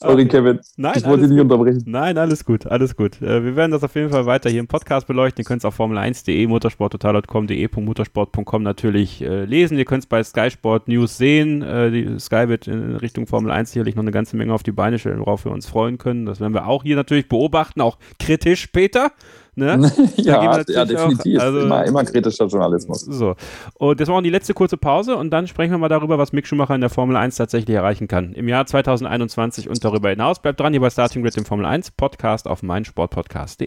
Sorry, Kevin. Nein, ich wollte alles dich nicht gut. unterbrechen. Nein, alles gut, alles gut. Äh, Wir werden das auf jeden Fall weiter hier im Podcast beleuchten. Ihr könnt es auf formel1.de, motorsporttotal.com, de.motorsport.com natürlich äh, lesen. Ihr könnt es bei Sky Sport News sehen. Äh, die Sky wird in Richtung Formel 1 sicherlich noch eine ganze Menge auf die Beine stellen, worauf wir uns freuen können. Das werden wir auch hier natürlich beobachten, auch kritisch, Peter. Ne? Ja, ja, definitiv. Auch, also, immer, immer kritischer Journalismus. so. Und das war auch die letzte kurze Pause und dann sprechen wir mal darüber, was Mick Schumacher in der Formel 1 tatsächlich erreichen kann. Im Jahr 2021 und darüber hinaus. Bleibt dran hier bei Starting Grid, dem Formel 1 Podcast auf meinsportpodcast.de.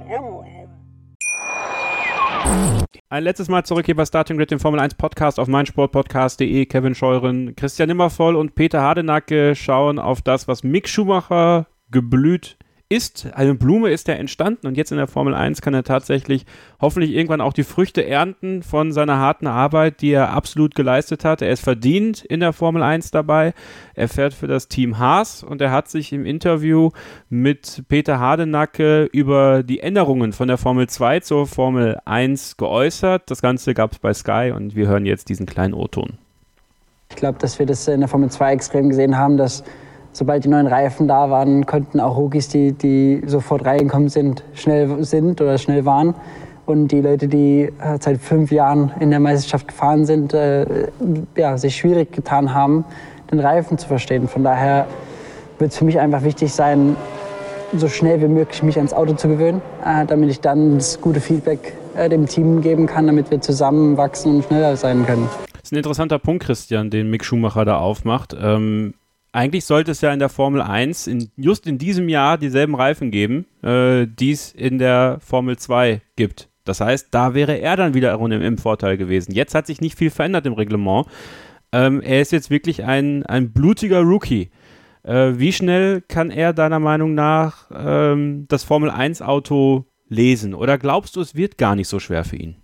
Ein letztes Mal zurück hier bei Starting Grid, dem Formel 1 Podcast auf meinsportpodcast.de. Kevin Scheuren, Christian Nimmervoll und Peter Hardenacke schauen auf das, was Mick Schumacher geblüht ist. Eine Blume ist er entstanden und jetzt in der Formel 1 kann er tatsächlich hoffentlich irgendwann auch die Früchte ernten von seiner harten Arbeit, die er absolut geleistet hat. Er ist verdient in der Formel 1 dabei. Er fährt für das Team Haas und er hat sich im Interview mit Peter Hardenacke über die Änderungen von der Formel 2 zur Formel 1 geäußert. Das Ganze gab es bei Sky und wir hören jetzt diesen kleinen O-Ton. Ich glaube, dass wir das in der Formel 2 extrem gesehen haben, dass sobald die neuen Reifen da waren, konnten auch Rookies, die, die sofort reingekommen sind, schnell sind oder schnell waren. Und die Leute, die äh, seit fünf Jahren in der Meisterschaft gefahren sind, äh, ja, sich schwierig getan haben, den Reifen zu verstehen. Von daher wird es für mich einfach wichtig sein, so schnell wie möglich mich ans Auto zu gewöhnen, äh, damit ich dann das gute Feedback äh, dem Team geben kann, damit wir zusammen wachsen und schneller sein können. Das ist ein interessanter Punkt, Christian, den Mick Schumacher da aufmacht. Ähm, eigentlich sollte es ja in der Formel 1 in, just in diesem Jahr dieselben Reifen geben, äh, die es in der Formel 2 gibt. Das heißt, da wäre er dann wieder im, im Vorteil gewesen. Jetzt hat sich nicht viel verändert im Reglement. Ähm, er ist jetzt wirklich ein, ein blutiger Rookie. Äh, wie schnell kann er deiner Meinung nach ähm, das Formel 1 Auto lesen? Oder glaubst du, es wird gar nicht so schwer für ihn?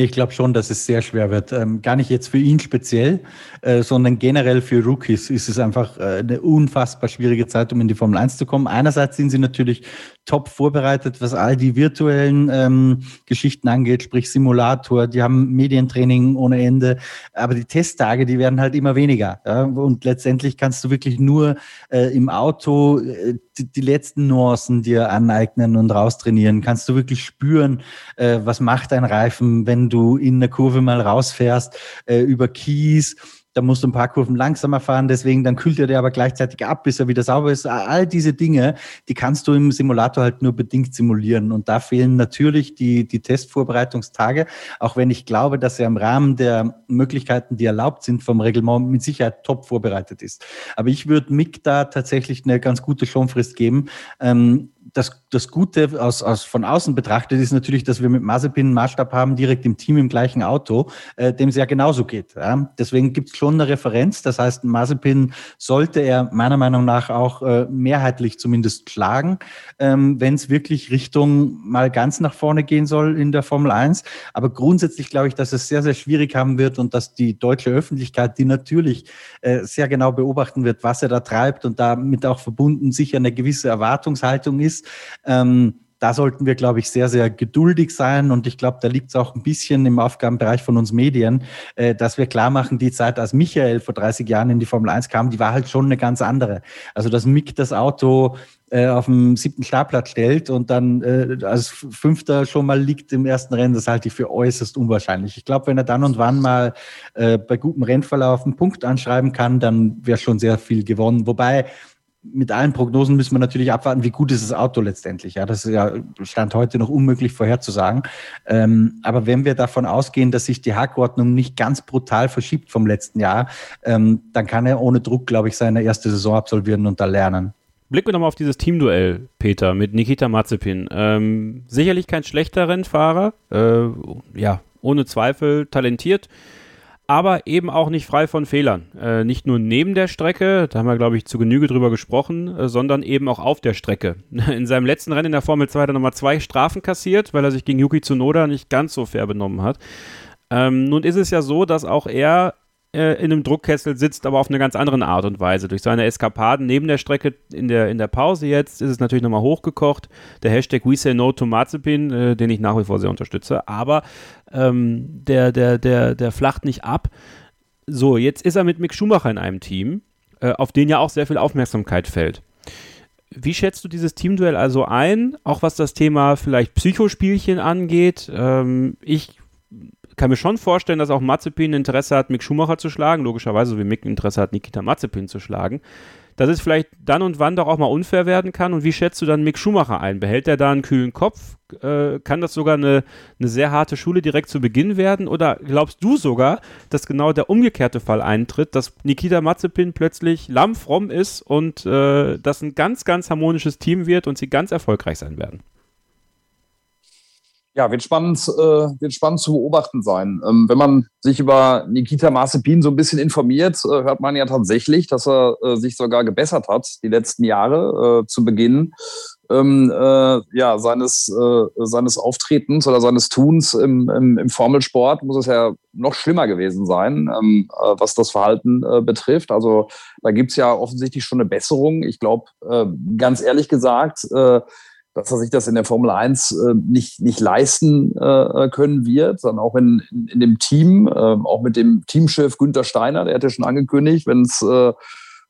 Ich glaube schon, dass es sehr schwer wird. Ähm, gar nicht jetzt für ihn speziell, äh, sondern generell für Rookies ist es einfach äh, eine unfassbar schwierige Zeit, um in die Formel 1 zu kommen. Einerseits sind sie natürlich top vorbereitet, was all die virtuellen ähm, Geschichten angeht, sprich Simulator, die haben Medientraining ohne Ende, aber die Testtage, die werden halt immer weniger. Ja? Und letztendlich kannst du wirklich nur äh, im Auto äh, die, die letzten Nuancen dir aneignen und raustrainieren. Kannst du wirklich spüren, äh, was macht ein Reifen, wenn du in der Kurve mal rausfährst, äh, über Kies, da musst du ein paar Kurven langsamer fahren, deswegen dann kühlt er dir aber gleichzeitig ab, bis er wieder sauber ist. All diese Dinge, die kannst du im Simulator halt nur bedingt simulieren. Und da fehlen natürlich die, die Testvorbereitungstage, auch wenn ich glaube, dass er im Rahmen der Möglichkeiten, die erlaubt sind vom Reglement, mit Sicherheit top vorbereitet ist. Aber ich würde Mick da tatsächlich eine ganz gute Schonfrist geben. Ähm, das, das Gute aus, aus von außen betrachtet ist natürlich, dass wir mit Mazepin einen Maßstab haben, direkt im Team im gleichen Auto, äh, dem es ja genauso geht. Ja? Deswegen gibt es schon eine Referenz. Das heißt, Mazepin sollte er meiner Meinung nach auch äh, mehrheitlich zumindest schlagen, ähm, wenn es wirklich Richtung mal ganz nach vorne gehen soll in der Formel 1. Aber grundsätzlich glaube ich, dass es sehr, sehr schwierig haben wird und dass die deutsche Öffentlichkeit, die natürlich äh, sehr genau beobachten wird, was er da treibt und damit auch verbunden sicher eine gewisse Erwartungshaltung ist, ähm, da sollten wir, glaube ich, sehr, sehr geduldig sein. Und ich glaube, da liegt es auch ein bisschen im Aufgabenbereich von uns Medien, äh, dass wir klar machen, die Zeit, als Michael vor 30 Jahren in die Formel 1 kam, die war halt schon eine ganz andere. Also, dass Mick das Auto äh, auf dem siebten Startplatz stellt und dann äh, als Fünfter schon mal liegt im ersten Rennen, das halte ich für äußerst unwahrscheinlich. Ich glaube, wenn er dann und wann mal äh, bei gutem Rennverlauf einen Punkt anschreiben kann, dann wäre schon sehr viel gewonnen. Wobei mit allen Prognosen müssen wir natürlich abwarten, wie gut ist das Auto letztendlich. Ja, das ist ja Stand heute noch unmöglich vorherzusagen. Ähm, aber wenn wir davon ausgehen, dass sich die Hackordnung nicht ganz brutal verschiebt vom letzten Jahr, ähm, dann kann er ohne Druck, glaube ich, seine erste Saison absolvieren und da lernen. Blicken wir nochmal auf dieses Teamduell, Peter, mit Nikita Mazepin. Ähm, sicherlich kein schlechter Rennfahrer, äh, ja, ohne Zweifel talentiert. Aber eben auch nicht frei von Fehlern. Äh, nicht nur neben der Strecke, da haben wir, glaube ich, zu Genüge drüber gesprochen, äh, sondern eben auch auf der Strecke. In seinem letzten Rennen in der Formel 2 hat er nochmal zwei Strafen kassiert, weil er sich gegen Yuki Tsunoda nicht ganz so fair benommen hat. Ähm, nun ist es ja so, dass auch er äh, in einem Druckkessel sitzt, aber auf eine ganz andere Art und Weise. Durch seine Eskapaden neben der Strecke in der, in der Pause jetzt ist es natürlich nochmal hochgekocht. Der Hashtag We Say No to Mazepin, äh, den ich nach wie vor sehr unterstütze, aber ähm, der, der, der, der flacht nicht ab. So, jetzt ist er mit Mick Schumacher in einem Team, äh, auf den ja auch sehr viel Aufmerksamkeit fällt. Wie schätzt du dieses Teamduell also ein, auch was das Thema vielleicht Psychospielchen angeht? Ähm, ich kann mir schon vorstellen, dass auch Mazepin Interesse hat, Mick Schumacher zu schlagen, logischerweise, so wie Mick Interesse hat, Nikita Mazepin zu schlagen. Dass es vielleicht dann und wann doch auch mal unfair werden kann. Und wie schätzt du dann Mick Schumacher ein? Behält er da einen kühlen Kopf? Äh, kann das sogar eine, eine sehr harte Schule direkt zu Beginn werden? Oder glaubst du sogar, dass genau der umgekehrte Fall eintritt, dass Nikita Mazepin plötzlich lammfromm ist und äh, das ein ganz, ganz harmonisches Team wird und sie ganz erfolgreich sein werden? Ja, wird spannend, äh, wird spannend zu beobachten sein. Ähm, wenn man sich über Nikita Mazepin so ein bisschen informiert, äh, hört man ja tatsächlich, dass er äh, sich sogar gebessert hat die letzten Jahre äh, zu Beginn ähm, äh, ja, seines, äh, seines Auftretens oder seines Tuns im, im, im, Formelsport muss es ja noch schlimmer gewesen sein, ähm, was das Verhalten betrifft. Also da gibt es ja offensichtlich schon eine Besserung. Ich glaube, ganz ehrlich gesagt, dass er sich das in der Formel 1 äh, nicht, nicht leisten äh, können wird, sondern auch in, in, in dem Team, äh, auch mit dem Teamchef Günther Steiner, der hatte schon angekündigt, wenn es äh,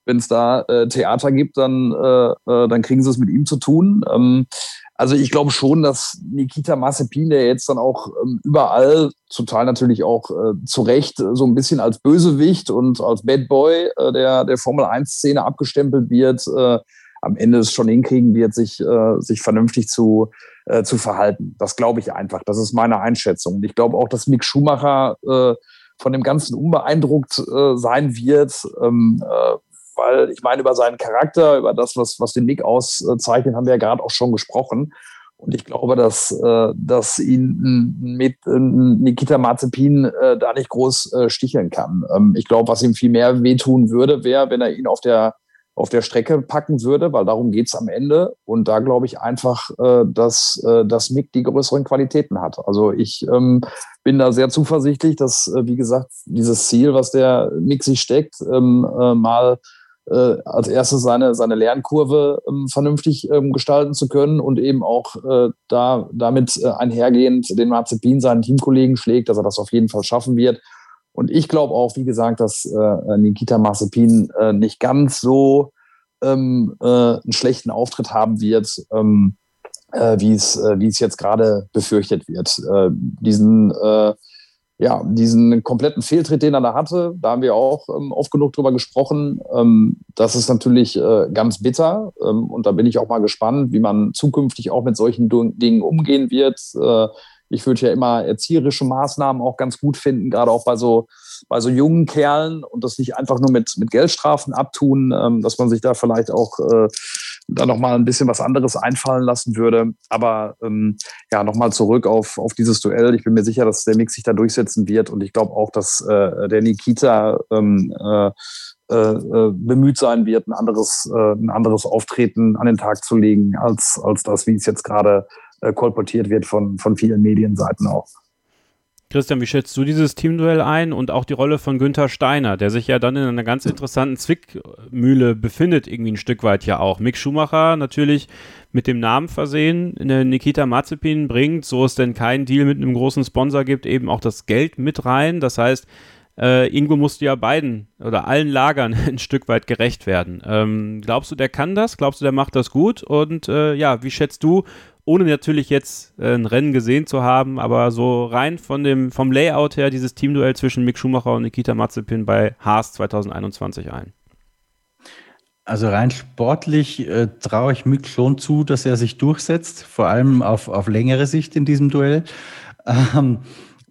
wenn es da äh, Theater gibt, dann, äh, dann kriegen sie es mit ihm zu tun. Ähm, also ich glaube schon, dass Nikita Mazepin, der jetzt dann auch ähm, überall, zum Teil natürlich auch äh, zu Recht, so ein bisschen als Bösewicht und als Bad Boy äh, der, der Formel 1-Szene abgestempelt wird, äh, am Ende es schon hinkriegen wird, sich, äh, sich vernünftig zu, äh, zu verhalten. Das glaube ich einfach. Das ist meine Einschätzung. Und ich glaube auch, dass Mick Schumacher äh, von dem Ganzen unbeeindruckt äh, sein wird, ähm, äh, weil ich meine, über seinen Charakter, über das, was, was den Nick auszeichnet, haben wir ja gerade auch schon gesprochen. Und ich glaube, dass, äh, dass ihn mit Nikita Mazepin äh, da nicht groß äh, sticheln kann. Ähm, ich glaube, was ihm viel mehr wehtun würde, wäre, wenn er ihn auf der auf der Strecke packen würde, weil darum geht es am Ende. Und da glaube ich einfach, äh, dass, äh, dass Mick die größeren Qualitäten hat. Also ich ähm, bin da sehr zuversichtlich, dass, äh, wie gesagt, dieses Ziel, was der Mick sich steckt, ähm, äh, mal äh, als erstes seine, seine Lernkurve ähm, vernünftig ähm, gestalten zu können und eben auch äh, da damit einhergehend den Marzipin seinen Teamkollegen schlägt, dass er das auf jeden Fall schaffen wird. Und ich glaube auch, wie gesagt, dass äh, Nikita Mazepin äh, nicht ganz so ähm, äh, einen schlechten Auftritt haben wird, ähm, äh, wie es äh, wie es jetzt gerade befürchtet wird. Äh, diesen ja, diesen kompletten Fehltritt, den er da hatte, da haben wir auch ähm, oft genug drüber gesprochen. Ähm, das ist natürlich äh, ganz bitter. Ähm, und da bin ich auch mal gespannt, wie man zukünftig auch mit solchen Dingen umgehen wird. Äh, ich würde ja immer erzieherische Maßnahmen auch ganz gut finden, gerade auch bei so, bei so jungen Kerlen und das nicht einfach nur mit, mit Geldstrafen abtun, ähm, dass man sich da vielleicht auch äh, da nochmal ein bisschen was anderes einfallen lassen würde. Aber ähm, ja, nochmal zurück auf, auf dieses Duell. Ich bin mir sicher, dass der Mix sich da durchsetzen wird und ich glaube auch, dass äh, der Nikita ähm, äh, äh, äh bemüht sein wird, ein anderes, äh, ein anderes Auftreten an den Tag zu legen, als, als das, wie es jetzt gerade äh, kolportiert wird von, von vielen Medienseiten auch. Christian, wie schätzt du dieses Teamduell ein und auch die Rolle von Günther Steiner, der sich ja dann in einer ganz interessanten Zwickmühle befindet, irgendwie ein Stück weit ja auch. Mick Schumacher natürlich mit dem Namen versehen, eine Nikita Mazepin bringt, so es denn keinen Deal mit einem großen Sponsor gibt, eben auch das Geld mit rein. Das heißt, äh, Ingo musste ja beiden oder allen Lagern ein Stück weit gerecht werden. Ähm, glaubst du, der kann das? Glaubst du, der macht das gut? Und äh, ja, wie schätzt du ohne natürlich jetzt äh, ein Rennen gesehen zu haben, aber so rein von dem, vom Layout her dieses Teamduell zwischen Mick Schumacher und Nikita Mazepin bei Haas 2021 ein? Also rein sportlich äh, traue ich Mick schon zu, dass er sich durchsetzt, vor allem auf, auf längere Sicht in diesem Duell. Ähm,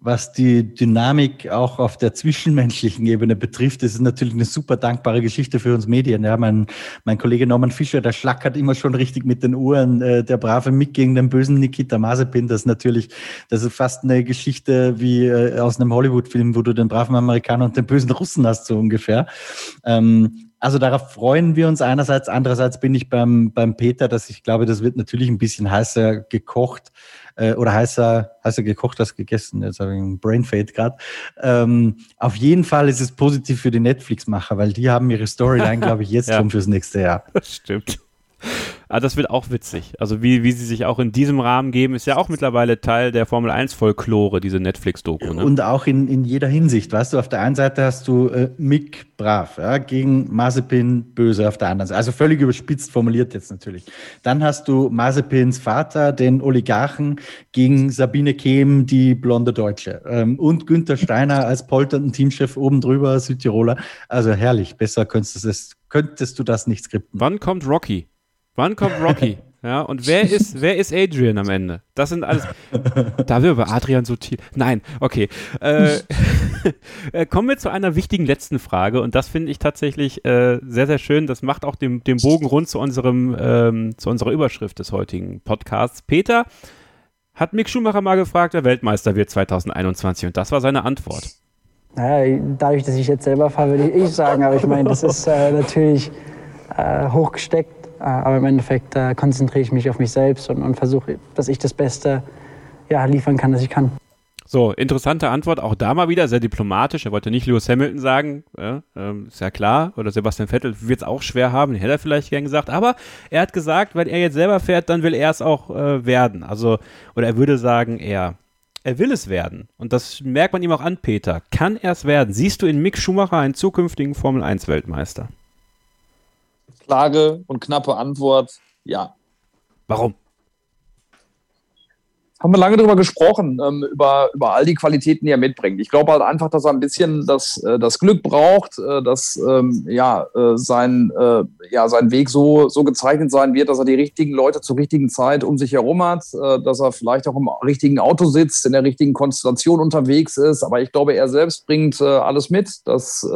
was die Dynamik auch auf der zwischenmenschlichen Ebene betrifft, das ist natürlich eine super dankbare Geschichte für uns Medien. Ja, mein, mein Kollege Norman Fischer, der schlackert immer schon richtig mit den Uhren. Äh, der brave Mick gegen den bösen Nikita Mazepin, das ist natürlich, das ist fast eine Geschichte wie äh, aus einem Hollywood-Film, wo du den braven Amerikaner und den bösen Russen hast, so ungefähr. Ähm, also darauf freuen wir uns einerseits. Andererseits bin ich beim, beim Peter, dass ich glaube, das wird natürlich ein bisschen heißer gekocht äh, oder heißer, heißer gekocht als gegessen. Jetzt habe ich einen Brain Fade gerade. Ähm, auf jeden Fall ist es positiv für die Netflix-Macher, weil die haben ihre Storyline, glaube ich, jetzt ja. schon fürs nächste Jahr. Das stimmt. Ah, das wird auch witzig. Also wie, wie sie sich auch in diesem Rahmen geben, ist ja auch mittlerweile Teil der Formel 1 Folklore, diese Netflix-Doku. Ne? Und auch in, in jeder Hinsicht. Weißt du, auf der einen Seite hast du äh, Mick brav, ja, gegen Mazepin böse auf der anderen Seite. Also völlig überspitzt formuliert jetzt natürlich. Dann hast du Mazepins Vater, den Oligarchen, gegen Sabine Kehm, die blonde Deutsche. Ähm, und Günther Steiner als polternden Teamchef oben drüber, Südtiroler. Also herrlich. Besser könntest du das, könntest du das nicht skripten. Wann kommt Rocky? Wann kommt Rocky? Ja, und wer ist, wer ist Adrian am Ende? Das sind alles. Da wir über Adrian so tief. Nein, okay. Äh, äh, kommen wir zu einer wichtigen letzten Frage und das finde ich tatsächlich äh, sehr, sehr schön. Das macht auch den, den Bogen rund zu unserem, ähm, zu unserer Überschrift des heutigen Podcasts. Peter hat Mick Schumacher mal gefragt, wer Weltmeister wird 2021 und das war seine Antwort. Naja, dadurch, dass ich jetzt selber fahre, würde ich sagen, aber ich meine, das ist äh, natürlich äh, hochgesteckt aber im Endeffekt äh, konzentriere ich mich auf mich selbst und, und versuche, dass ich das Beste ja, liefern kann, das ich kann. So, interessante Antwort, auch da mal wieder sehr diplomatisch. Er wollte nicht Lewis Hamilton sagen, ja, ähm, ist ja klar, oder Sebastian Vettel wird es auch schwer haben, hätte er vielleicht gern gesagt, aber er hat gesagt, wenn er jetzt selber fährt, dann will er es auch äh, werden. Also, oder er würde sagen, er, er will es werden. Und das merkt man ihm auch an, Peter. Kann er es werden? Siehst du in Mick Schumacher einen zukünftigen Formel 1 Weltmeister? Klare und knappe Antwort, ja. Warum? Haben wir lange darüber gesprochen, ähm, über, über all die Qualitäten, die er mitbringt. Ich glaube halt einfach, dass er ein bisschen das, äh, das Glück braucht, äh, dass ähm, ja, äh, sein, äh, ja, sein Weg so, so gezeichnet sein wird, dass er die richtigen Leute zur richtigen Zeit um sich herum hat, äh, dass er vielleicht auch im richtigen Auto sitzt, in der richtigen Konstellation unterwegs ist. Aber ich glaube, er selbst bringt äh, alles mit. Das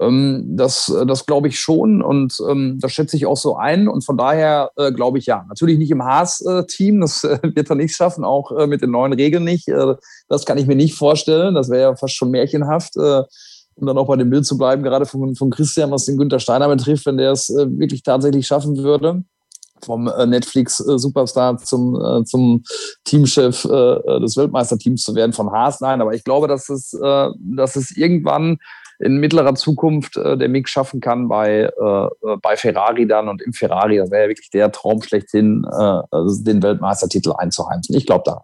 ähm, das das glaube ich schon und ähm, das schätze ich auch so ein. Und von daher äh, glaube ich ja. Natürlich nicht im Haas-Team, das äh, wird er nicht schaffen, auch äh, mit den neuen Regeln nicht. Äh, das kann ich mir nicht vorstellen. Das wäre ja fast schon märchenhaft. Äh, um dann auch bei dem Bild zu bleiben, gerade von, von Christian, was den Günther Steiner betrifft, wenn der es äh, wirklich tatsächlich schaffen würde vom Netflix-Superstar zum, zum Teamchef des Weltmeisterteams zu werden von Haas. Nein, aber ich glaube, dass es, dass es irgendwann in mittlerer Zukunft äh, der Mix schaffen kann bei, äh, bei Ferrari dann und im Ferrari, das wäre ja wirklich der Traum schlechthin, äh, also den Weltmeistertitel einzuheimsen. Ich glaube da.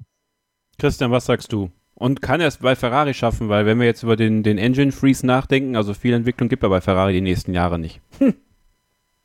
Christian, was sagst du? Und kann er es bei Ferrari schaffen? Weil wenn wir jetzt über den, den Engine Freeze nachdenken, also viel Entwicklung gibt er bei Ferrari die nächsten Jahre nicht. Hm.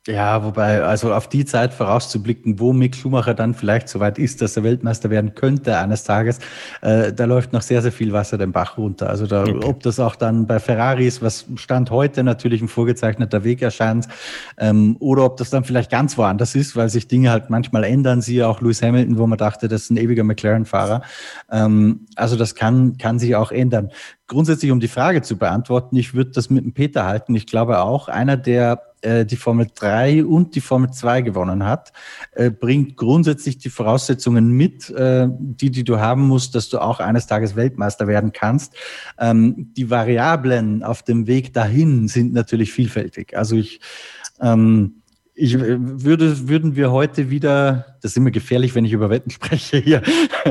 Ja, wobei, also auf die Zeit vorauszublicken, wo Mick Schumacher dann vielleicht so weit ist, dass er Weltmeister werden könnte eines Tages, äh, da läuft noch sehr, sehr viel Wasser den Bach runter. Also da, okay. ob das auch dann bei Ferrari ist, was Stand heute natürlich ein vorgezeichneter Weg erscheint, ähm, oder ob das dann vielleicht ganz woanders ist, weil sich Dinge halt manchmal ändern. Siehe auch Lewis Hamilton, wo man dachte, das ist ein ewiger McLaren-Fahrer. Ähm, also das kann, kann sich auch ändern. Grundsätzlich, um die Frage zu beantworten, ich würde das mit dem Peter halten. Ich glaube auch, einer, der äh, die Formel 3 und die Formel 2 gewonnen hat, äh, bringt grundsätzlich die Voraussetzungen mit, äh, die, die du haben musst, dass du auch eines Tages Weltmeister werden kannst. Ähm, die Variablen auf dem Weg dahin sind natürlich vielfältig. Also ich ähm, ich äh, würde, würden wir heute wieder, das ist immer gefährlich, wenn ich über Wetten spreche hier,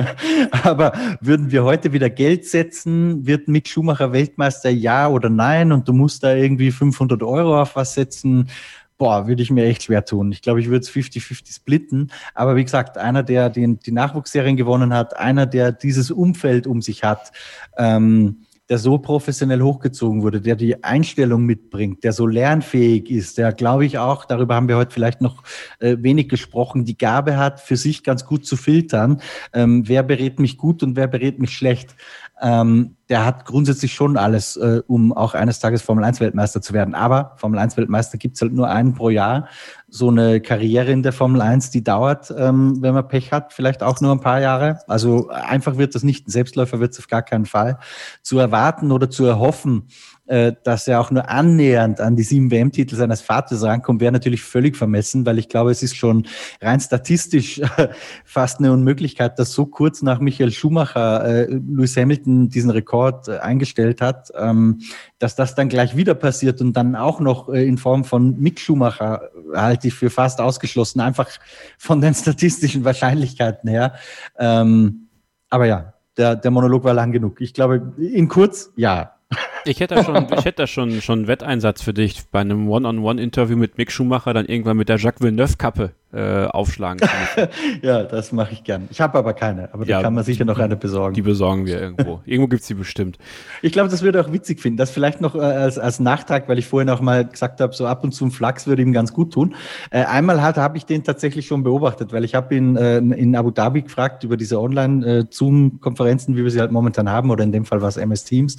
aber würden wir heute wieder Geld setzen, wird Mick Schumacher Weltmeister ja oder nein und du musst da irgendwie 500 Euro auf was setzen, boah, würde ich mir echt schwer tun. Ich glaube, ich würde es 50-50 splitten. Aber wie gesagt, einer, der den, die Nachwuchsserien gewonnen hat, einer, der dieses Umfeld um sich hat, ähm, der so professionell hochgezogen wurde, der die Einstellung mitbringt, der so lernfähig ist, der, glaube ich, auch, darüber haben wir heute vielleicht noch äh, wenig gesprochen, die Gabe hat, für sich ganz gut zu filtern, ähm, wer berät mich gut und wer berät mich schlecht. ähm, der hat grundsätzlich schon alles, äh, um auch eines Tages Formel 1 Weltmeister zu werden. Aber Formel 1 Weltmeister gibt's halt nur einen pro Jahr. So eine Karriere in der Formel 1, die dauert, ähm, wenn man Pech hat, vielleicht auch nur ein paar Jahre. Also einfach wird das nicht, ein Selbstläufer wird es auf gar keinen Fall. Zu erwarten oder zu erhoffen, dass er auch nur annähernd an die sieben WM-Titel seines Vaters rankommt, wäre natürlich völlig vermessen, weil ich glaube, es ist schon rein statistisch fast eine Unmöglichkeit, dass so kurz nach Michael Schumacher äh, Lewis Hamilton diesen Rekord äh, eingestellt hat, ähm, dass das dann gleich wieder passiert und dann auch noch äh, in Form von Mick Schumacher halte ich für fast ausgeschlossen, einfach von den statistischen Wahrscheinlichkeiten her. Ähm, aber ja, der, der Monolog war lang genug. Ich glaube, in kurz, ja, ich hätte da schon, ich hätte da schon, schon einen Wetteinsatz für dich bei einem One-on-One-Interview mit Mick Schumacher, dann irgendwann mit der Jacques Villeneuve-Kappe äh, aufschlagen. ja, das mache ich gern. Ich habe aber keine, aber ja, da kann man sicher noch eine besorgen. Die besorgen wir irgendwo. irgendwo gibt es die bestimmt. Ich glaube, das würde auch witzig finden. Das vielleicht noch äh, als, als Nachtrag, weil ich vorhin auch mal gesagt habe, so ab und zu ein Flachs würde ihm ganz gut tun. Äh, einmal habe ich den tatsächlich schon beobachtet, weil ich habe ihn äh, in Abu Dhabi gefragt über diese Online-Zoom-Konferenzen, wie wir sie halt momentan haben, oder in dem Fall war es MS Teams.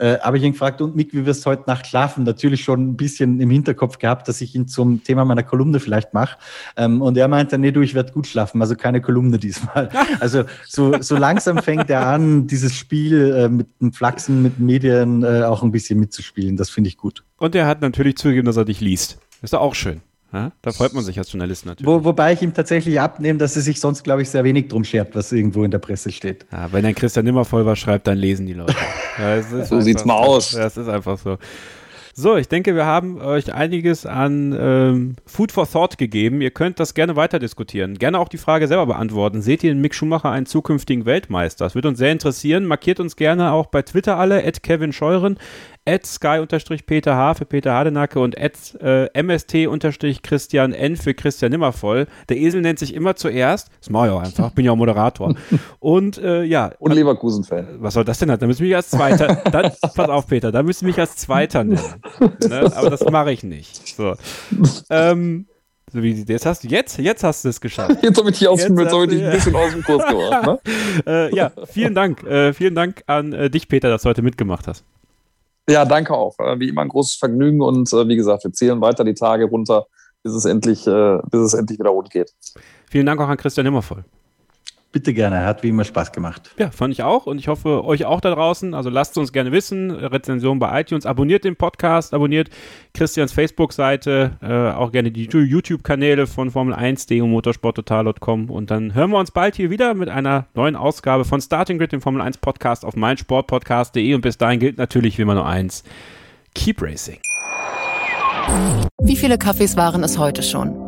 Habe ich ihn gefragt, und Mick, wie wirst du heute Nacht schlafen? Natürlich schon ein bisschen im Hinterkopf gehabt, dass ich ihn zum Thema meiner Kolumne vielleicht mache. Ähm, und er meinte, nee, du, ich werde gut schlafen, also keine Kolumne diesmal. Also so, so langsam fängt er an, dieses Spiel äh, mit dem Flachsen, mit Medien äh, auch ein bisschen mitzuspielen. Das finde ich gut. Und er hat natürlich zugegeben, dass er dich liest. Ist doch auch schön. Ja, da freut man sich als Journalist natürlich. Wo, wobei ich ihm tatsächlich abnehme, dass er sich sonst, glaube ich, sehr wenig drum schert, was irgendwo in der Presse steht. Ja, wenn ein Christian nimmer voll war, schreibt, dann lesen die Leute. Ja, so sieht's mal aus. Ja, es ist einfach so. So, ich denke, wir haben euch einiges an ähm, Food for Thought gegeben. Ihr könnt das gerne weiter diskutieren. Gerne auch die Frage selber beantworten. Seht ihr in Mick Schumacher einen zukünftigen Weltmeister? Das würde uns sehr interessieren. Markiert uns gerne auch bei Twitter alle, at Kevin Scheuren, at sky-peter H für Peter Hardenacke und at äh, mst-christian N für Christian Nimmervoll. Der Esel nennt sich immer zuerst. Das mache ich auch einfach, bin ja auch Moderator. Und äh, ja. Und Leverkusen-Fan. Was soll das denn? Da müssen wir mich als Zweiter, dann, pass auf Peter, da müssen wir mich als Zweiter nennen. Ne? Aber das mache ich nicht. So. Ähm, so wie, jetzt hast du jetzt, jetzt hast du es geschafft. Jetzt habe ich dich, aus, jetzt jetzt hab ich dich ein bisschen aus dem Kurs gebracht. Ne? äh, ja, vielen Dank. Äh, vielen Dank an äh, dich, Peter, dass du heute mitgemacht hast. Ja, danke auch. Äh, wie immer ein großes Vergnügen und äh, wie gesagt, wir zählen weiter die Tage runter, bis es endlich, äh, bis es endlich wieder rund geht. Vielen Dank auch an Christian Nimmervoll. Bitte gerne, hat wie immer Spaß gemacht. Ja, fand ich auch. Und ich hoffe euch auch da draußen. Also lasst uns gerne wissen, Rezension bei iTunes, abonniert den Podcast, abonniert Christians Facebook-Seite, äh, auch gerne die YouTube-Kanäle von Formel 1.de und motorsporttotal.com und dann hören wir uns bald hier wieder mit einer neuen Ausgabe von Starting Grid, dem Formel 1 Podcast auf meinsportpodcast.de und bis dahin gilt natürlich wie immer nur eins, keep racing. Wie viele Kaffees waren es heute schon?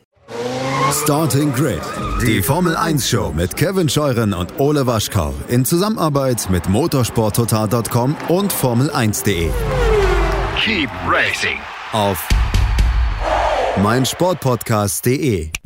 Starting Grid, die Formel 1 Show mit Kevin Scheuren und Ole Waschkau in Zusammenarbeit mit motorsporttotal.com und Formel1.de. Keep racing auf meinsportpodcast.de.